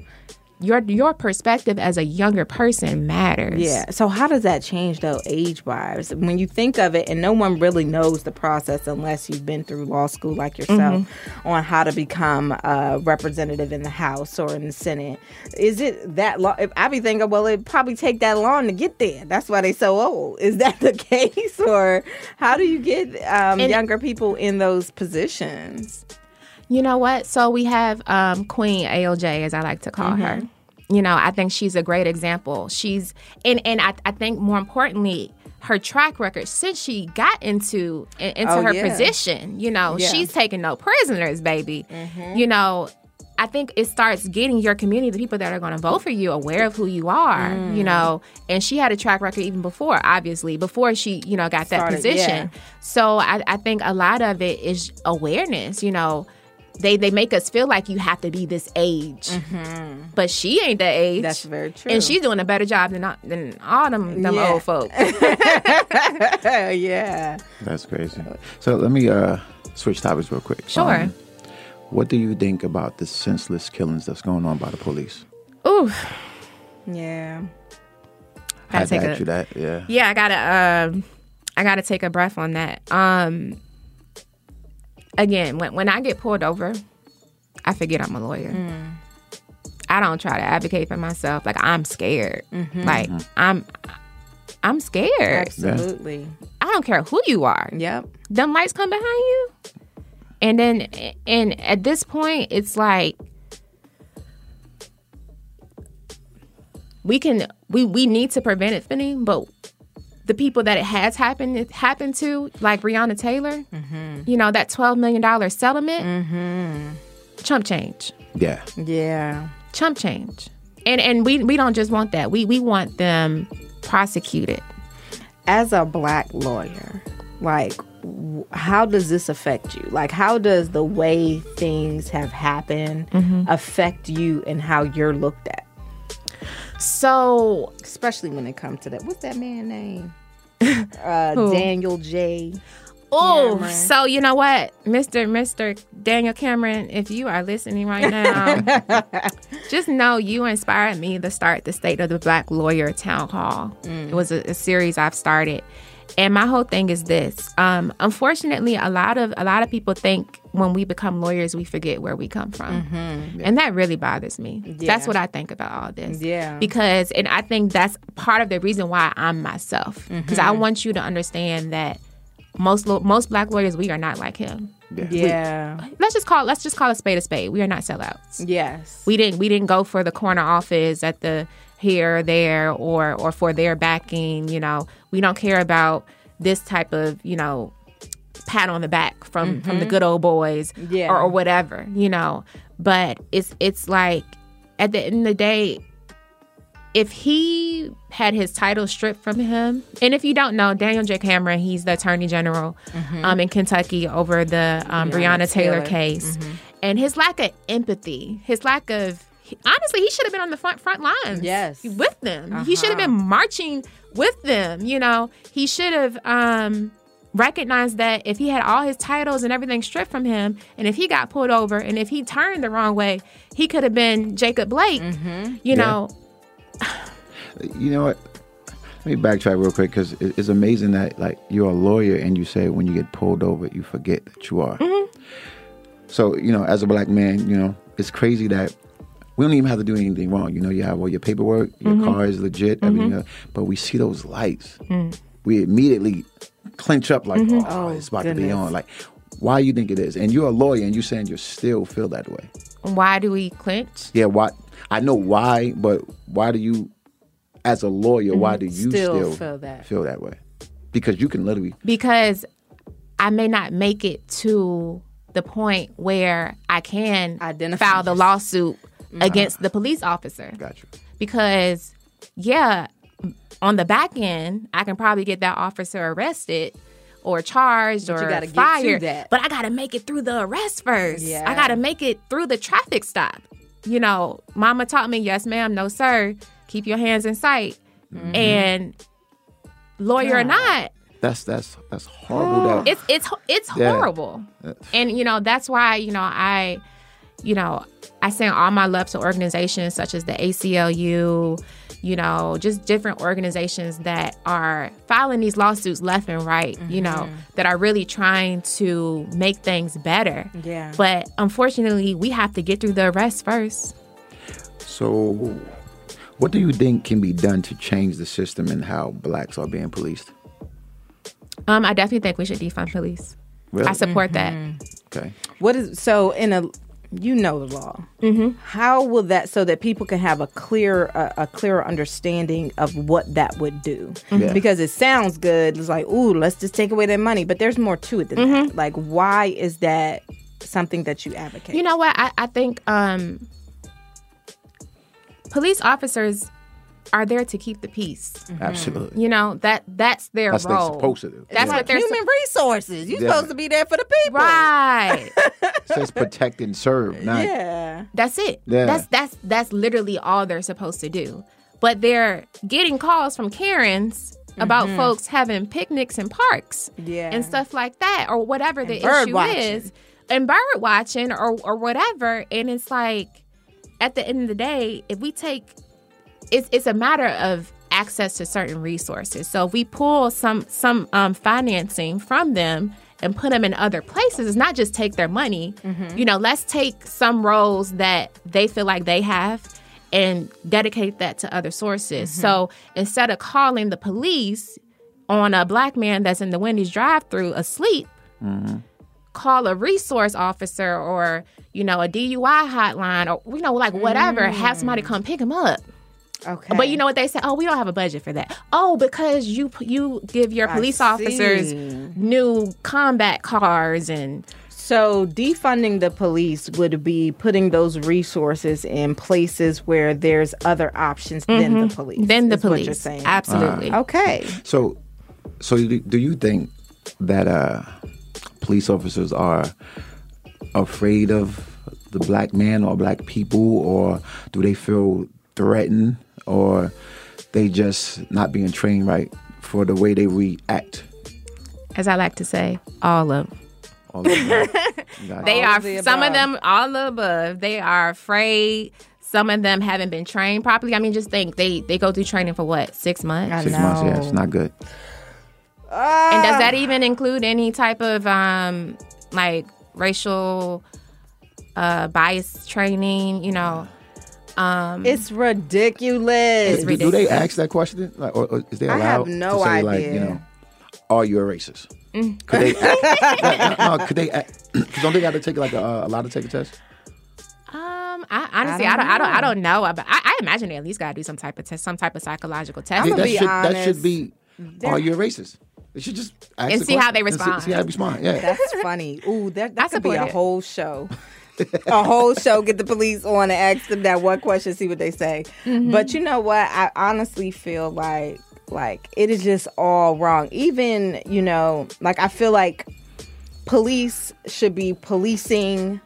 Speaker 4: Your your perspective as a younger person matters.
Speaker 3: Yeah. So how does that change though, age wise? When you think of it, and no one really knows the process unless you've been through law school like yourself
Speaker 4: Mm-hmm.
Speaker 3: on how to become a representative in the House or in the Senate. Is it that long? If I be thinking, well, it probably take that long to get there. That's why they so old. Is that the case, or how do you get um,
Speaker 4: And-
Speaker 3: younger people in those positions?
Speaker 4: You know what? So we have um, Queen ALJ, as I like to call her.
Speaker 3: Mhm.
Speaker 4: You know, I think she's a great example. She's and and I, I think more importantly, her track record since she got into in- into
Speaker 3: Oh,
Speaker 4: her
Speaker 3: yeah.
Speaker 4: position. You know,
Speaker 3: Yeah.
Speaker 4: she's taking no prisoners, baby.
Speaker 3: Mhm.
Speaker 4: You know. I think it starts getting your community, the people that are going to vote for you, aware of who you are,
Speaker 3: Mm.
Speaker 4: you know. And she had a track record even before, obviously, before she, you know, got that position.
Speaker 3: yeah.
Speaker 4: So I, I think a lot of it is awareness. You know, they they make us feel like you have to be this age, but she ain't that age.
Speaker 3: Mm-hmm. That's very true.
Speaker 4: and she's doing a better job than than all them them
Speaker 3: Yeah.
Speaker 4: old folks.
Speaker 3: yeah.
Speaker 2: That's crazy. So let me uh, switch topics real quick.
Speaker 4: Sure.
Speaker 2: Um, what do you think about the senseless killings that's going on by the police?
Speaker 4: Ooh,
Speaker 3: Yeah.
Speaker 2: I had to
Speaker 4: take
Speaker 2: ask
Speaker 4: a-
Speaker 2: you that. Yeah.
Speaker 4: yeah, I gotta um, I gotta take a breath on that. Um, again, when when I get pulled over, I forget I'm a lawyer.
Speaker 3: Mm.
Speaker 4: I don't try to advocate for myself. Like I'm scared.
Speaker 3: Mhm.
Speaker 4: Like I'm I'm scared.
Speaker 3: Absolutely.
Speaker 4: I don't care who you are.
Speaker 3: Yep.
Speaker 4: Them lights come behind you. And then and at this point it's like we can we we need to prevent it happening, but the people that it has happened it happened to, like Breonna Taylor,
Speaker 3: Mm-hmm.
Speaker 4: you know, that twelve million dollar settlement, chump change.
Speaker 2: Yeah.
Speaker 3: Yeah.
Speaker 4: Chump change. And and we we don't just want that. We we want them prosecuted.
Speaker 3: As a black lawyer, like, how does this affect you? Like, how does the way things have happened
Speaker 4: Mhm.
Speaker 3: affect you and how you're looked at?
Speaker 4: So,
Speaker 3: especially when it comes to that, what's that man name? Uh, Daniel J.
Speaker 4: Oh,
Speaker 3: Cameron.
Speaker 4: so you know what, Mr. Mr. Daniel Cameron, if you are listening right now, just know you inspired me to start the State of the Black Lawyer Town Hall.
Speaker 3: Mm.
Speaker 4: It was a, a series I've started, and my whole thing is this. Um, unfortunately, a lot of a lot of people think when we become lawyers, we forget where we come from,
Speaker 3: Mhm.
Speaker 4: and that really bothers me.
Speaker 3: Yeah.
Speaker 4: That's what I think about all this.
Speaker 3: Yeah.
Speaker 4: because and I think that's part of the reason why I'm myself because I
Speaker 3: Mhm.
Speaker 4: want you to understand that most law- most black lawyers we are not like him.
Speaker 3: Yeah.
Speaker 4: Let's just call let's just call a spade a spade. We are not sellouts.
Speaker 3: Yes.
Speaker 4: We didn't we didn't go for the corner office at the here or there or or for their backing, you know. We don't care about this type of, you know, pat on the back from from the
Speaker 3: Mhm.
Speaker 4: good old boys
Speaker 3: Yeah.
Speaker 4: or, or whatever, you know. But it's it's like at the end of the day, if he had his title stripped from him, and if you don't know, Daniel J. Cameron, he's the Attorney General
Speaker 3: Mhm.
Speaker 4: um, in Kentucky over the um,
Speaker 3: Breonna
Speaker 4: Breonna, Taylor,
Speaker 3: Taylor.
Speaker 4: case,
Speaker 3: Mhm.
Speaker 4: and his lack of empathy, his lack of honestly, he should have been on the front front lines,
Speaker 3: Yes.
Speaker 4: with them. He should have
Speaker 3: Uh-huh.
Speaker 4: been marching with them. You know, he should have. Um, recognized that if he had all his titles and everything stripped from him, and if he got pulled over, and if he turned the wrong way, he could have been Jacob Blake. You
Speaker 2: Yeah.
Speaker 4: know,
Speaker 2: You know what? Let me backtrack real quick because it's amazing that like you're a lawyer and you say when you get pulled over you forget that you are. So you know, as a black man, you know it's crazy that we don't even have to do anything wrong. You know, you have all your paperwork, your
Speaker 3: Mhm.
Speaker 2: car is legit, everything.
Speaker 3: Mhm.
Speaker 2: else, but we see those lights,
Speaker 3: Mm.
Speaker 2: we immediately clench up like,
Speaker 3: Mhm.
Speaker 2: oh,
Speaker 3: Oh,
Speaker 2: it's about to be on. Like, why you think it is? And you're a lawyer and you're saying you still feel that way.
Speaker 4: why do we clench?
Speaker 2: Yeah, why? I know why, but why do you, as a lawyer, why
Speaker 4: Mhm.
Speaker 2: do you
Speaker 4: Still
Speaker 2: still,
Speaker 4: feel that.
Speaker 2: Feel that way? Because you can literally.
Speaker 4: because I may not make it to the point where I can file the lawsuit against the police officer.
Speaker 2: Gotcha.
Speaker 4: Because, yeah, on the back end, I can probably get that officer arrested or charged
Speaker 3: But you
Speaker 4: or
Speaker 3: gotta get to
Speaker 4: fired.
Speaker 3: that.
Speaker 4: But I got to make it through the arrest first.
Speaker 3: Yeah.
Speaker 4: I got to make it through the traffic stop. You know, mama taught me, yes, ma'am, no, sir. Keep your hands in sight.
Speaker 3: Mm-hmm.
Speaker 4: And lawyer or not,
Speaker 2: That's that's that's horrible. that
Speaker 4: it's it's it's
Speaker 2: Yeah.
Speaker 4: horrible and you know that's why you know i you know i send all my love to organizations such as the aclu you know just different organizations that are filing these lawsuits left and right you know
Speaker 3: Mhm.
Speaker 4: that are really trying to make things better
Speaker 3: Yeah.
Speaker 4: but unfortunately we have to get through the arrest first
Speaker 2: So, what do you think can be done to change the system and how blacks are being policed?
Speaker 4: um i definitely think we should defund police
Speaker 2: Really?
Speaker 4: i support that
Speaker 2: Okay.
Speaker 3: What is so in a you know the law.
Speaker 4: Mm-hmm.
Speaker 3: How will that so that people can have a clear a, a clearer understanding of what that would do?
Speaker 4: Yeah.
Speaker 3: Because it sounds good. It's like, ooh, let's just take away their money, but there's more to it than
Speaker 4: Mm-hmm.
Speaker 3: that. Like, why is that something that you advocate?
Speaker 4: You know what? I, I think um, police officers are there to keep the peace.
Speaker 2: Absolutely.
Speaker 4: You know that that's their role.
Speaker 2: That's what
Speaker 4: role.
Speaker 2: they're supposed to do.
Speaker 4: That's
Speaker 3: It's
Speaker 4: what they're
Speaker 3: human resources. You're
Speaker 2: Yeah.
Speaker 3: supposed to be there for the people,
Speaker 4: right?
Speaker 2: It says protect and serve, not
Speaker 3: yeah.
Speaker 4: That's it.
Speaker 2: Yeah.
Speaker 4: That's that's that's literally all they're supposed to do. But they're getting calls from Karens about
Speaker 3: Mhm.
Speaker 4: folks having picnics in parks
Speaker 3: Yeah.
Speaker 4: and stuff like that, or whatever the issue
Speaker 3: watching.
Speaker 4: is, and bird watching or or whatever. And it's like, at the end of the day, if we take, it's it's a matter of access to certain resources. So if we pull some some um, financing from them and put them in other places, it's not just take their money.
Speaker 3: Mhm.
Speaker 4: You know, let's take some roles that they feel like they have and dedicate that to other sources.
Speaker 3: Mm-hmm.
Speaker 4: So instead of calling the police on a black man that's in the Wendy's drive-through asleep, call a resource officer or you know a DUI hotline or you know like whatever. Have somebody come pick him up.
Speaker 3: Okay.
Speaker 4: But you know what they say? Oh, we don't have a budget for that. Oh, because you you give your
Speaker 3: I
Speaker 4: police officers
Speaker 3: see.
Speaker 4: new combat cars and
Speaker 3: So defunding the police would be putting those resources in places where there's other options than the
Speaker 4: Mhm.
Speaker 3: police.
Speaker 4: Than the
Speaker 3: is what you're
Speaker 4: police.
Speaker 3: saying.
Speaker 4: Absolutely.
Speaker 3: Okay.
Speaker 2: So, so do do you think that uh, police officers are afraid of the black man or black people, or do they feel threatened, or they just not being trained right for the way they react
Speaker 4: as I like to say, all of.
Speaker 2: All of them.
Speaker 4: They
Speaker 2: it.
Speaker 4: are
Speaker 3: of the
Speaker 4: some of them all of above. They are afraid. Some of them haven't been trained properly. I mean, just think they they go through training for what six months.
Speaker 2: Six months, yeah, it's not good.
Speaker 4: And does that even include any type of um like racial uh bias training? You know, um,
Speaker 3: It's ridiculous.
Speaker 4: It's
Speaker 2: Do, do they ask that question? Like, or, or is they
Speaker 3: I
Speaker 2: allowed
Speaker 3: have no
Speaker 2: to say, like, you know, are you a racist?
Speaker 4: Mm.
Speaker 2: Could they? like, no, no, could they? Because don't they got to take like a, uh, allowed to take a test?
Speaker 4: Um, I honestly,
Speaker 3: I
Speaker 4: I
Speaker 3: don't
Speaker 4: don't, I don't, I
Speaker 3: know.
Speaker 4: don't know. But I, I imagine they at least got to do some type of test, some type of psychological test.
Speaker 2: Yeah, that
Speaker 3: be
Speaker 2: should that should be. Are you a racist? They should just ask
Speaker 4: And
Speaker 2: the
Speaker 4: see how they
Speaker 2: and see-
Speaker 4: respond.
Speaker 2: See, how they respond. Yeah.
Speaker 3: That's funny. Ooh, that, that
Speaker 4: I
Speaker 3: could be a
Speaker 4: it.
Speaker 3: whole show. A whole show. Get the police on and ask them that one question, see what they say.
Speaker 4: Mm-hmm.
Speaker 3: But you know what? I honestly feel like like it is just all wrong. Even you know, like I feel like police should be policing.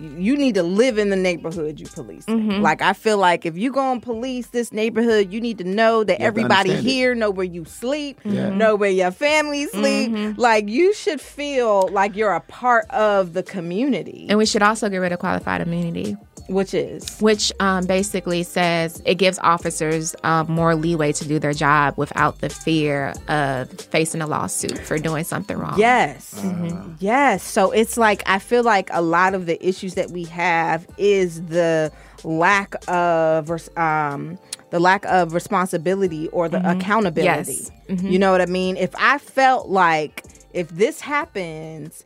Speaker 3: You need to live in the neighborhood you police.
Speaker 4: Mm-hmm.
Speaker 3: Like I feel like if you go and police this neighborhood, you need to know that
Speaker 2: You
Speaker 3: everybody
Speaker 2: understand it.
Speaker 3: here know where you sleep,
Speaker 2: Yeah.
Speaker 3: know where your family sleep.
Speaker 4: Mm-hmm.
Speaker 3: Like you should feel like you're a part of the community,
Speaker 4: And we should also get rid of qualified immunity,
Speaker 3: which is
Speaker 4: which um, basically says it gives officers um, more leeway to do their job without the fear of facing a lawsuit for doing something wrong.
Speaker 3: Yes.
Speaker 2: Uh-huh.
Speaker 3: Yes. So it's like I feel like a lot of the issues that we have is the lack of um the lack of responsibility or the accountability.
Speaker 4: Yes. Mhm.
Speaker 3: You know what I mean? If I felt like if this happens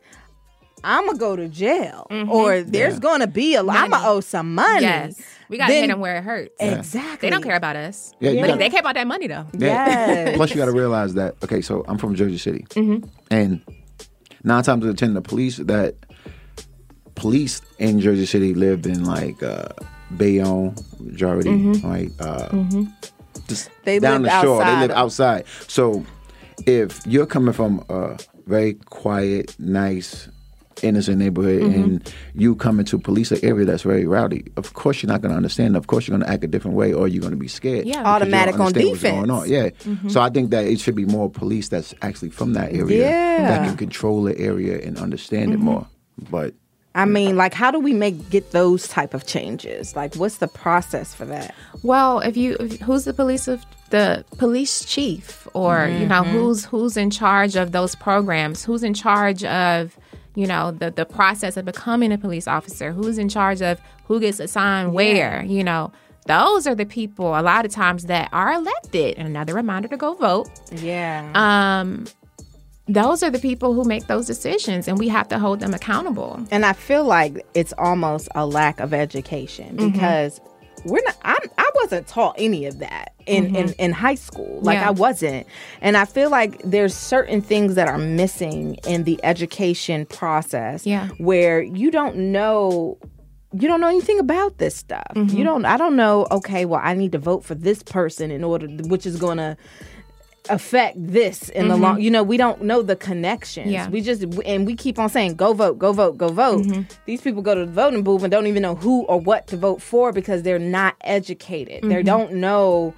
Speaker 3: I'm gonna go to jail, or there's
Speaker 2: Yeah.
Speaker 3: gonna be a. I'm gonna owe some money.
Speaker 4: Yes. We got to
Speaker 3: Then-
Speaker 4: hit them where it hurts.
Speaker 3: Exactly.
Speaker 4: They don't care about us.
Speaker 2: Yeah, you
Speaker 4: But
Speaker 2: gotta-
Speaker 4: they care about that money, though.
Speaker 2: Yeah.
Speaker 3: Yes.
Speaker 2: Plus, you got to realize that. Okay, so I'm from Jersey City,
Speaker 4: Mm-hmm.
Speaker 2: and nine times out of ten, the police that police in Jersey City lived in like uh, Bayonne majority,
Speaker 4: Mm-hmm.
Speaker 2: right? Uh, Just
Speaker 3: They
Speaker 2: down
Speaker 3: live
Speaker 2: the shore.
Speaker 3: outside
Speaker 2: They live outside. So if you're coming from a very quiet, nice. Innocent neighborhood,
Speaker 3: Mm-hmm.
Speaker 2: and you come into police an area that's very rowdy. Of course, you're not going to understand. Of course, you're going to act a different way, or you're going to be scared.
Speaker 4: Yeah.
Speaker 2: because
Speaker 3: Automatic on
Speaker 2: understand what's
Speaker 3: defense.
Speaker 2: going on. Yeah. Mm-hmm. So I think that it should be more police that's actually from that area
Speaker 3: Yeah.
Speaker 2: that can control the area and understand it mm-hmm. more. But
Speaker 3: I mean, like, how do we make get those type of changes? Like, what's the process for that?
Speaker 4: Well, if you if, who's the police of the police chief, or you know mm-hmm. who's who's in charge of those programs, who's in charge of you know the the process of becoming a police officer, who's in charge of who gets assigned where, you know. Those are the people a lot of times that are elected. And another reminder to go vote.
Speaker 3: Yeah.
Speaker 4: Um, those are the people who make those decisions, and we have to hold them accountable.
Speaker 3: and I feel like it's almost a lack of education
Speaker 4: Mm-hmm.
Speaker 3: We're not. I'm, I wasn't taught any of that in, in in high school. Like
Speaker 4: Mm-hmm. Yeah.
Speaker 3: I wasn't, and I feel like there's certain things that are missing in the education process.
Speaker 4: Yeah.
Speaker 3: where you don't know. You don't know anything about this stuff.
Speaker 4: Mm-hmm.
Speaker 3: You don't. I don't know. Okay, well, I need to vote for this person in order, which is going to affect this in the long you know we don't know the connections
Speaker 4: Mm-hmm. Yeah.
Speaker 3: we just and we keep on saying go vote go vote go vote
Speaker 4: Mm-hmm.
Speaker 3: these people go to the voting booth and don't even know who or what to vote for because they're not educated
Speaker 4: Mm-hmm.
Speaker 3: they don't know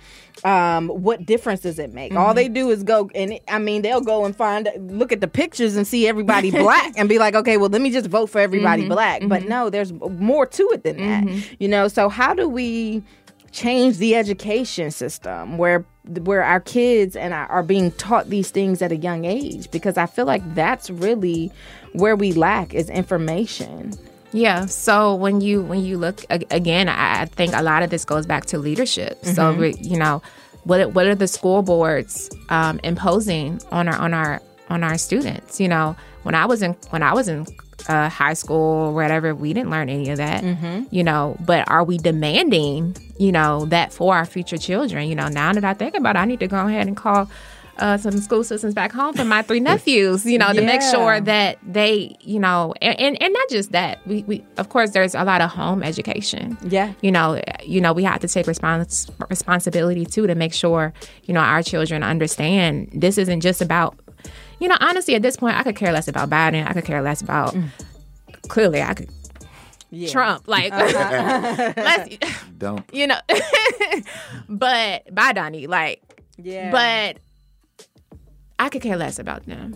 Speaker 3: um, what difference does it make
Speaker 4: Mm-hmm.
Speaker 3: all they do is go and it- i mean they'll go and find look at the pictures and see everybody black and be like okay well let me just vote for everybody
Speaker 4: Mm-hmm.
Speaker 3: black but no there's more to it than that you know so how do we change the education system where where our kids and our, are being taught these things at a young age because I feel like that's really where we lack is information.
Speaker 4: Yeah. So when you when you look again, I I think a lot of this goes back to leadership. So we, you know, what what are the school boards um, imposing on our on our on our students? You know, when I was in when I was in uh, high school or whatever, we didn't learn any of that. You know, but are we demanding you know that for our future children? You know, now that I think about it, I need to go ahead and call. Uh, some school systems back home for my three nephews, you know, to make sure that they, you know, and, and, and not just that. We, we, of course, there's a lot of home education.
Speaker 3: Yeah.
Speaker 4: You know, you know, we have to take respons- responsibility too to make sure, you know, our children understand this isn't just about, you know, honestly, at this point, I could care less about Biden. I could care less about. Clearly, I could. Trump, like, let's,
Speaker 2: don't.
Speaker 4: you know, but bye, Donnie, like,
Speaker 3: Yeah.
Speaker 4: but I could care less about them.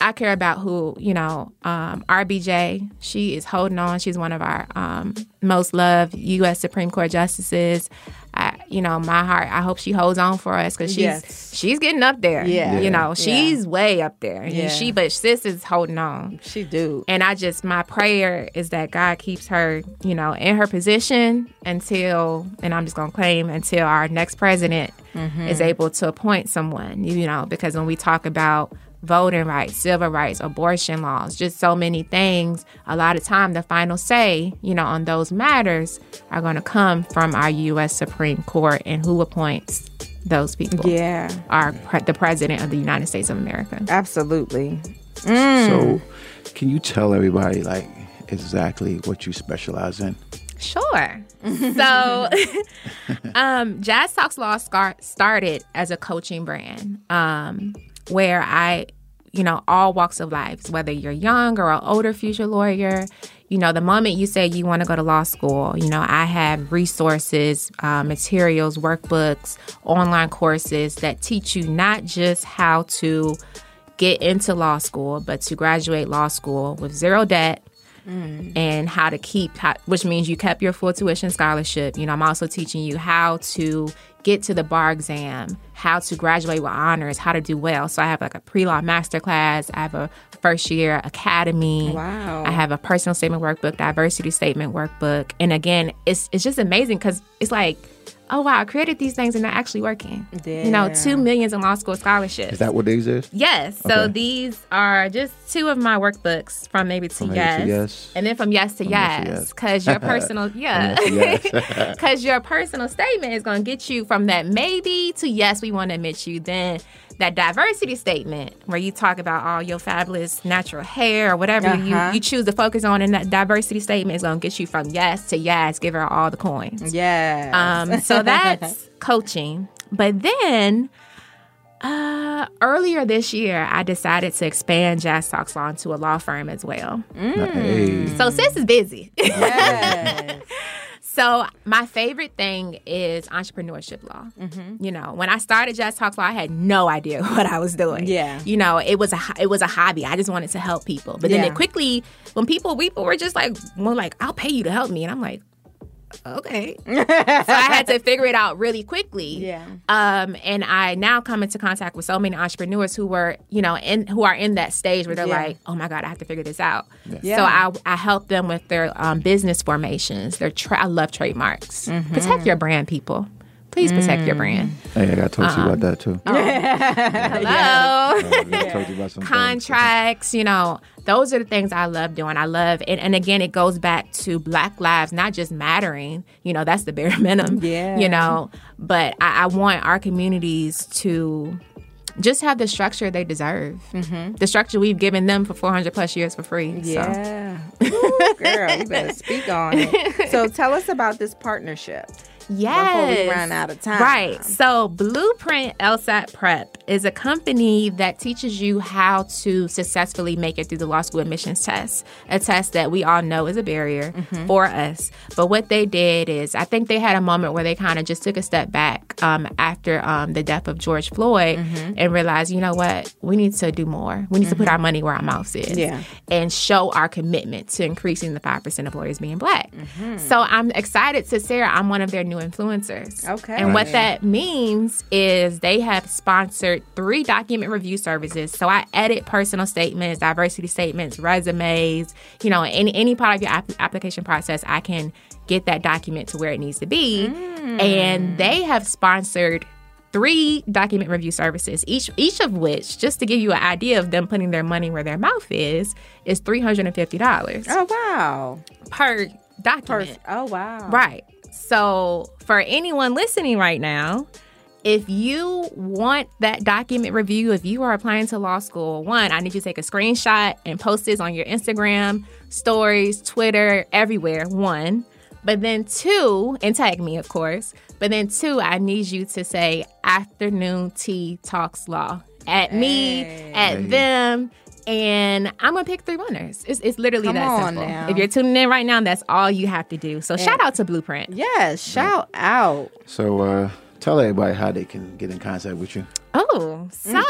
Speaker 4: I care about who, you know, um, RBG. She is holding on. She's one of our um, most loved U.S. Supreme Court justices. I, you know, my heart. I hope she holds on for us because she's
Speaker 3: Yes.
Speaker 4: she's getting up there.
Speaker 3: Yeah.
Speaker 4: you know,
Speaker 3: Yeah.
Speaker 4: she's way up there.
Speaker 3: Yeah.
Speaker 4: she, but sis is holding on.
Speaker 3: She do.
Speaker 4: And I just my prayer is that God keeps her, you know, in her position until, and I'm just gonna claim until our next president
Speaker 3: Mhm.
Speaker 4: is able to appoint someone. You know, because when we talk about voting rights, civil rights, abortion laws, just so many things, a lot of time the final say, you know, on those matters are going to come from our U.S. Supreme Court and who appoints those people.
Speaker 3: Yeah.
Speaker 4: Our pre- the president of the United States of America.
Speaker 3: Absolutely.
Speaker 2: So, can you tell everybody like exactly what you specialize in?
Speaker 4: Sure. so, um, Jazz Talks Law scar- started as a coaching brand um, where I, you know, all walks of life, whether you're young or an older future lawyer, you know, the moment you say you want to go to law school, you know, I have resources, uh, materials, workbooks, online courses that teach you not just how to get into law school, but to graduate law school with zero debt and how to keep, how, which means you kept your full tuition scholarship. You know, I'm also teaching you how to get to the bar exam, how to graduate with honors, how to do well. So I have like a pre-law master class, I have a first year academy.
Speaker 3: Wow.
Speaker 4: I have a personal statement workbook, diversity statement workbook, and again, it's it's just amazing because it's like. Oh wow! I created these things and they're actually working. You know, two millions in law school scholarships.
Speaker 2: Is that what these is?
Speaker 4: Yes. So
Speaker 2: Okay.
Speaker 4: these are just two of my workbooks from maybe to,
Speaker 2: From
Speaker 4: yes,
Speaker 2: to yes.
Speaker 4: and then from yes to
Speaker 2: From yes to
Speaker 4: yes,
Speaker 2: yes.
Speaker 4: because your personal yeah,
Speaker 2: From yes to yes.
Speaker 4: because your personal statement is going to get you from that maybe to yes, we want to admit you. Then that diversity statement where you talk about all your fabulous natural hair or whatever
Speaker 3: Uh-huh.
Speaker 4: you, you choose to focus on in that diversity statement is going to get you from yes to yes. Give her all the coins.
Speaker 3: Yeah.
Speaker 4: Um, so that's coaching. But then uh, earlier this year, I decided to expand Jazz Talks Law into a law firm as well.
Speaker 2: Hey.
Speaker 4: So sis is busy. so my favorite thing is entrepreneurship law.
Speaker 3: Mm-hmm.
Speaker 4: You know, when I started Jazz Talks Law, I had no idea what I was doing.
Speaker 3: Yeah.
Speaker 4: You know, it was a it was a hobby. I just wanted to help people. But then
Speaker 3: Yeah.
Speaker 4: it quickly, when people people were just like, well, like I'll pay you to help me, and I'm like. Okay. so I had to figure it out really quickly.
Speaker 3: Yeah.
Speaker 4: Um, and I now come into contact with so many entrepreneurs who were, you know, in who are in that stage where they're
Speaker 3: Yeah.
Speaker 4: like, "Oh my God, I have to figure this out."
Speaker 3: Yeah.
Speaker 4: So I I help them with their um, business formations. Their tra- I love trademarks.
Speaker 3: Mm-hmm.
Speaker 4: Protect your brand, people. Please protect your brand.
Speaker 2: Hey, I got to talk to you
Speaker 4: Um,
Speaker 2: about that too.
Speaker 4: Hello.
Speaker 2: I gotta talk to you about some things.
Speaker 4: Contracts, you know, those are the things I love doing. I love, and, and again, it goes back to Black lives not just mattering. You know, that's the bare minimum.
Speaker 3: Yeah.
Speaker 4: You know, but I, I want our communities to just have the structure they deserve.
Speaker 3: Mm-hmm.
Speaker 4: The structure we've given them for 400 plus years for free. So.
Speaker 3: Yeah. Ooh, girl, you better speak on it. So tell us about this partnership.
Speaker 4: Yes.
Speaker 3: Before we run out of time.
Speaker 4: Right. So, Blueprint LSAT Prep is a company that teaches you how to successfully make it through the law school admissions test, a test that we all know is a barrier
Speaker 3: Mhm.
Speaker 4: for us. But what they did is, I think they had a moment where they kind of just took a step back um, after um, the death of George Floyd
Speaker 3: Mhm.
Speaker 4: and realized, you know what, we need to do more. We need to put
Speaker 3: Mhm.
Speaker 4: our money where our mouth is
Speaker 3: Yeah.
Speaker 4: and show our commitment to increasing the 5% of lawyers being black.
Speaker 3: Mm-hmm.
Speaker 4: So I'm excited to Sarah. I'm one of their new influencers.
Speaker 3: Okay.
Speaker 4: And what that means is they have sponsored three document review services. So I edit personal statements, diversity statements, resumes, you know, any any part of your app- application process, I can get that document to where it needs to be. Mm. And they have sponsored three document review services, each each of which, just to give you an idea of them putting their money where their mouth is, is three hundred and fifty dollars
Speaker 3: Oh wow.
Speaker 4: per document.
Speaker 3: Oh wow.
Speaker 4: Right. So, for anyone listening right now, if you want that document review, if you are applying to law school, one, I need you to take a screenshot and post this on your Instagram, stories, Twitter, everywhere. One. But then two, and tag me, of course. But then two, I need you to say afternoon tea talks law at me, at
Speaker 3: Hey.
Speaker 4: them. And I'm gonna pick three winners. It's, it's literally
Speaker 3: Come
Speaker 4: that
Speaker 3: on
Speaker 4: simple.
Speaker 3: now.
Speaker 4: If you're tuning in right now, that's all you have to do. So shout out to Blueprint.
Speaker 3: Yes, shout out.
Speaker 2: So, uh, Tell everybody how they can get in contact with you.
Speaker 4: Oh, so you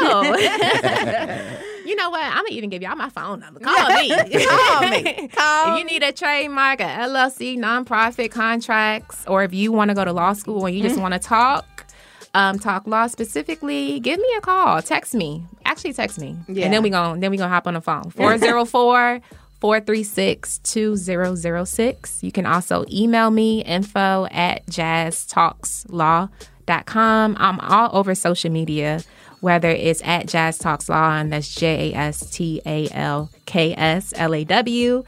Speaker 4: know what? I'm gonna even give y'all my phone number. Call me.
Speaker 3: Call me. Call
Speaker 4: if you need a trademark, a LLC, nonprofit contracts, or if you want to go to law school and you just
Speaker 3: Mm.
Speaker 4: want to talk, um, talk law specifically, give me a call. Text me. Actually, text me,
Speaker 3: Yeah.
Speaker 4: and then we gon' then we gonna hop on the phone. 404 436 2006. You can also email me info at jazztalkslaw.com. I'm all over social media, whether it's at Jazz Talks Law, and that's J A S T A L K S L A W.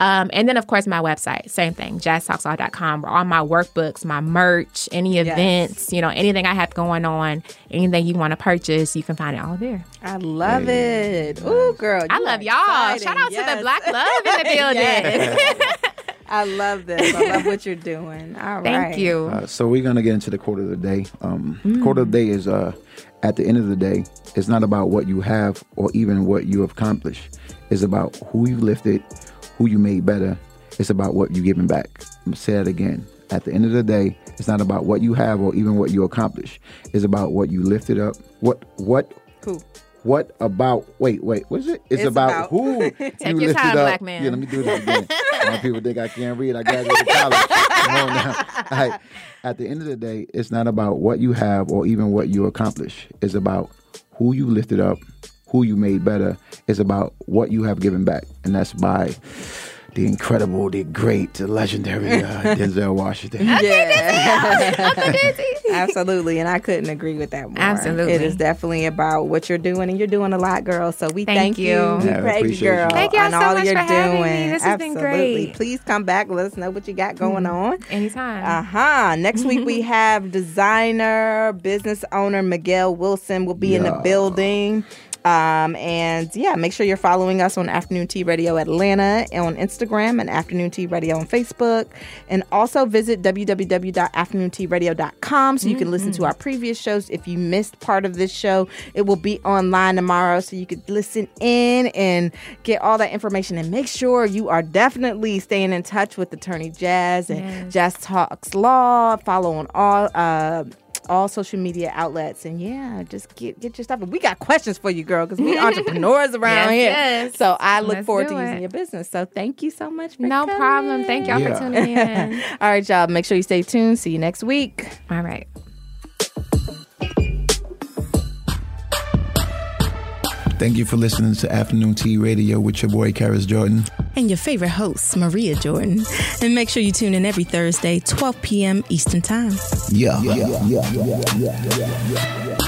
Speaker 4: Um, and then, of course, my website, same thing, jazztalkslaw.com, where all my workbooks, my merch, any events, you know, anything I have going on, anything you want to purchase, you can find it all there.
Speaker 3: I love it. Ooh, girl.
Speaker 4: I love y'all.
Speaker 3: exciting.
Speaker 4: Shout out to the Black Love in the building.
Speaker 3: Yes. I love this. I love what you're doing. All right.
Speaker 4: Thank you.
Speaker 2: Uh, so we're gonna get into the quote of the day. Um,
Speaker 3: Mm.
Speaker 2: Quote of the day is: uh, At the end of the day, it's not about what you have or even what you have accomplished. It's about who you lifted, who you made better. It's about what you're giving back. I'm gonna say that again. At the end of the day, it's not about what you have or even what you accomplish. It's about what you lifted up. What what
Speaker 3: Who?
Speaker 2: What about? Wait, wait. What is it? It's,
Speaker 3: It's
Speaker 2: about,
Speaker 3: about-
Speaker 2: who
Speaker 3: Take
Speaker 2: you
Speaker 4: your
Speaker 2: lifted
Speaker 4: time,
Speaker 2: up.
Speaker 4: black man.
Speaker 2: Yeah, let me do this again. My people think I can't read. I graduated college. Come on now. Right. At the end of the day, it's not about what you have or even what you accomplish. It's about who you lifted up, who you made better. It's about what you have given back, and that's by the incredible, the great, the legendary uh, Denzel Washington.
Speaker 3: Absolutely. And I couldn't agree with that more.
Speaker 4: Absolutely.
Speaker 3: It is definitely about what you're doing, and you're doing a lot, girl. So we
Speaker 4: Thank
Speaker 3: thank,
Speaker 4: you.
Speaker 3: you. We
Speaker 2: Yeah,
Speaker 3: praise you,
Speaker 2: appreciate you.
Speaker 3: girl.
Speaker 4: Thank y'all so
Speaker 3: all
Speaker 4: much
Speaker 3: you're
Speaker 4: for having me.
Speaker 3: doing.
Speaker 4: This has been
Speaker 3: Absolutely.
Speaker 4: great. Mm-hmm.
Speaker 3: Please come back. Let us know what you got going on.
Speaker 4: Anytime.
Speaker 3: Uh huh. Next week we have designer, business owner Miguel Wilson will be in the building. Um, and yeah, make sure you're following us on Afternoon Tea Radio Atlanta on Instagram and Afternoon Tea Radio on Facebook. And also visit www.afternoontearadio.com so you can listen to our previous shows. If you missed part of this show, it will be online tomorrow so you could listen in and get all that information. And make sure you are definitely staying in touch with Attorney Jazz and
Speaker 4: Yes.
Speaker 3: Jazz Talks Law. Follow on all uh all social media outlets and yeah, just get get your stuff. And we got questions for you, girl, because we entrepreneurs around
Speaker 4: Yes,
Speaker 3: here.
Speaker 4: yes.
Speaker 3: So I look
Speaker 4: Let's
Speaker 3: forward
Speaker 4: do
Speaker 3: to
Speaker 4: it.
Speaker 3: using your business. So thank you so much for
Speaker 4: No
Speaker 3: coming.
Speaker 4: problem. Thank y'all
Speaker 2: Yeah.
Speaker 4: for tuning in.
Speaker 3: All right, y'all. Make sure you stay tuned. See you next week.
Speaker 4: All right.
Speaker 2: Thank you for listening to Afternoon Tea Radio with your boy Karis Jordan.
Speaker 1: And your favorite host, Maria Jordan. And make sure you tune in every Thursday, 12 p.m. Eastern Time.
Speaker 2: Yeah. yeah, yeah, yeah, yeah, yeah, yeah.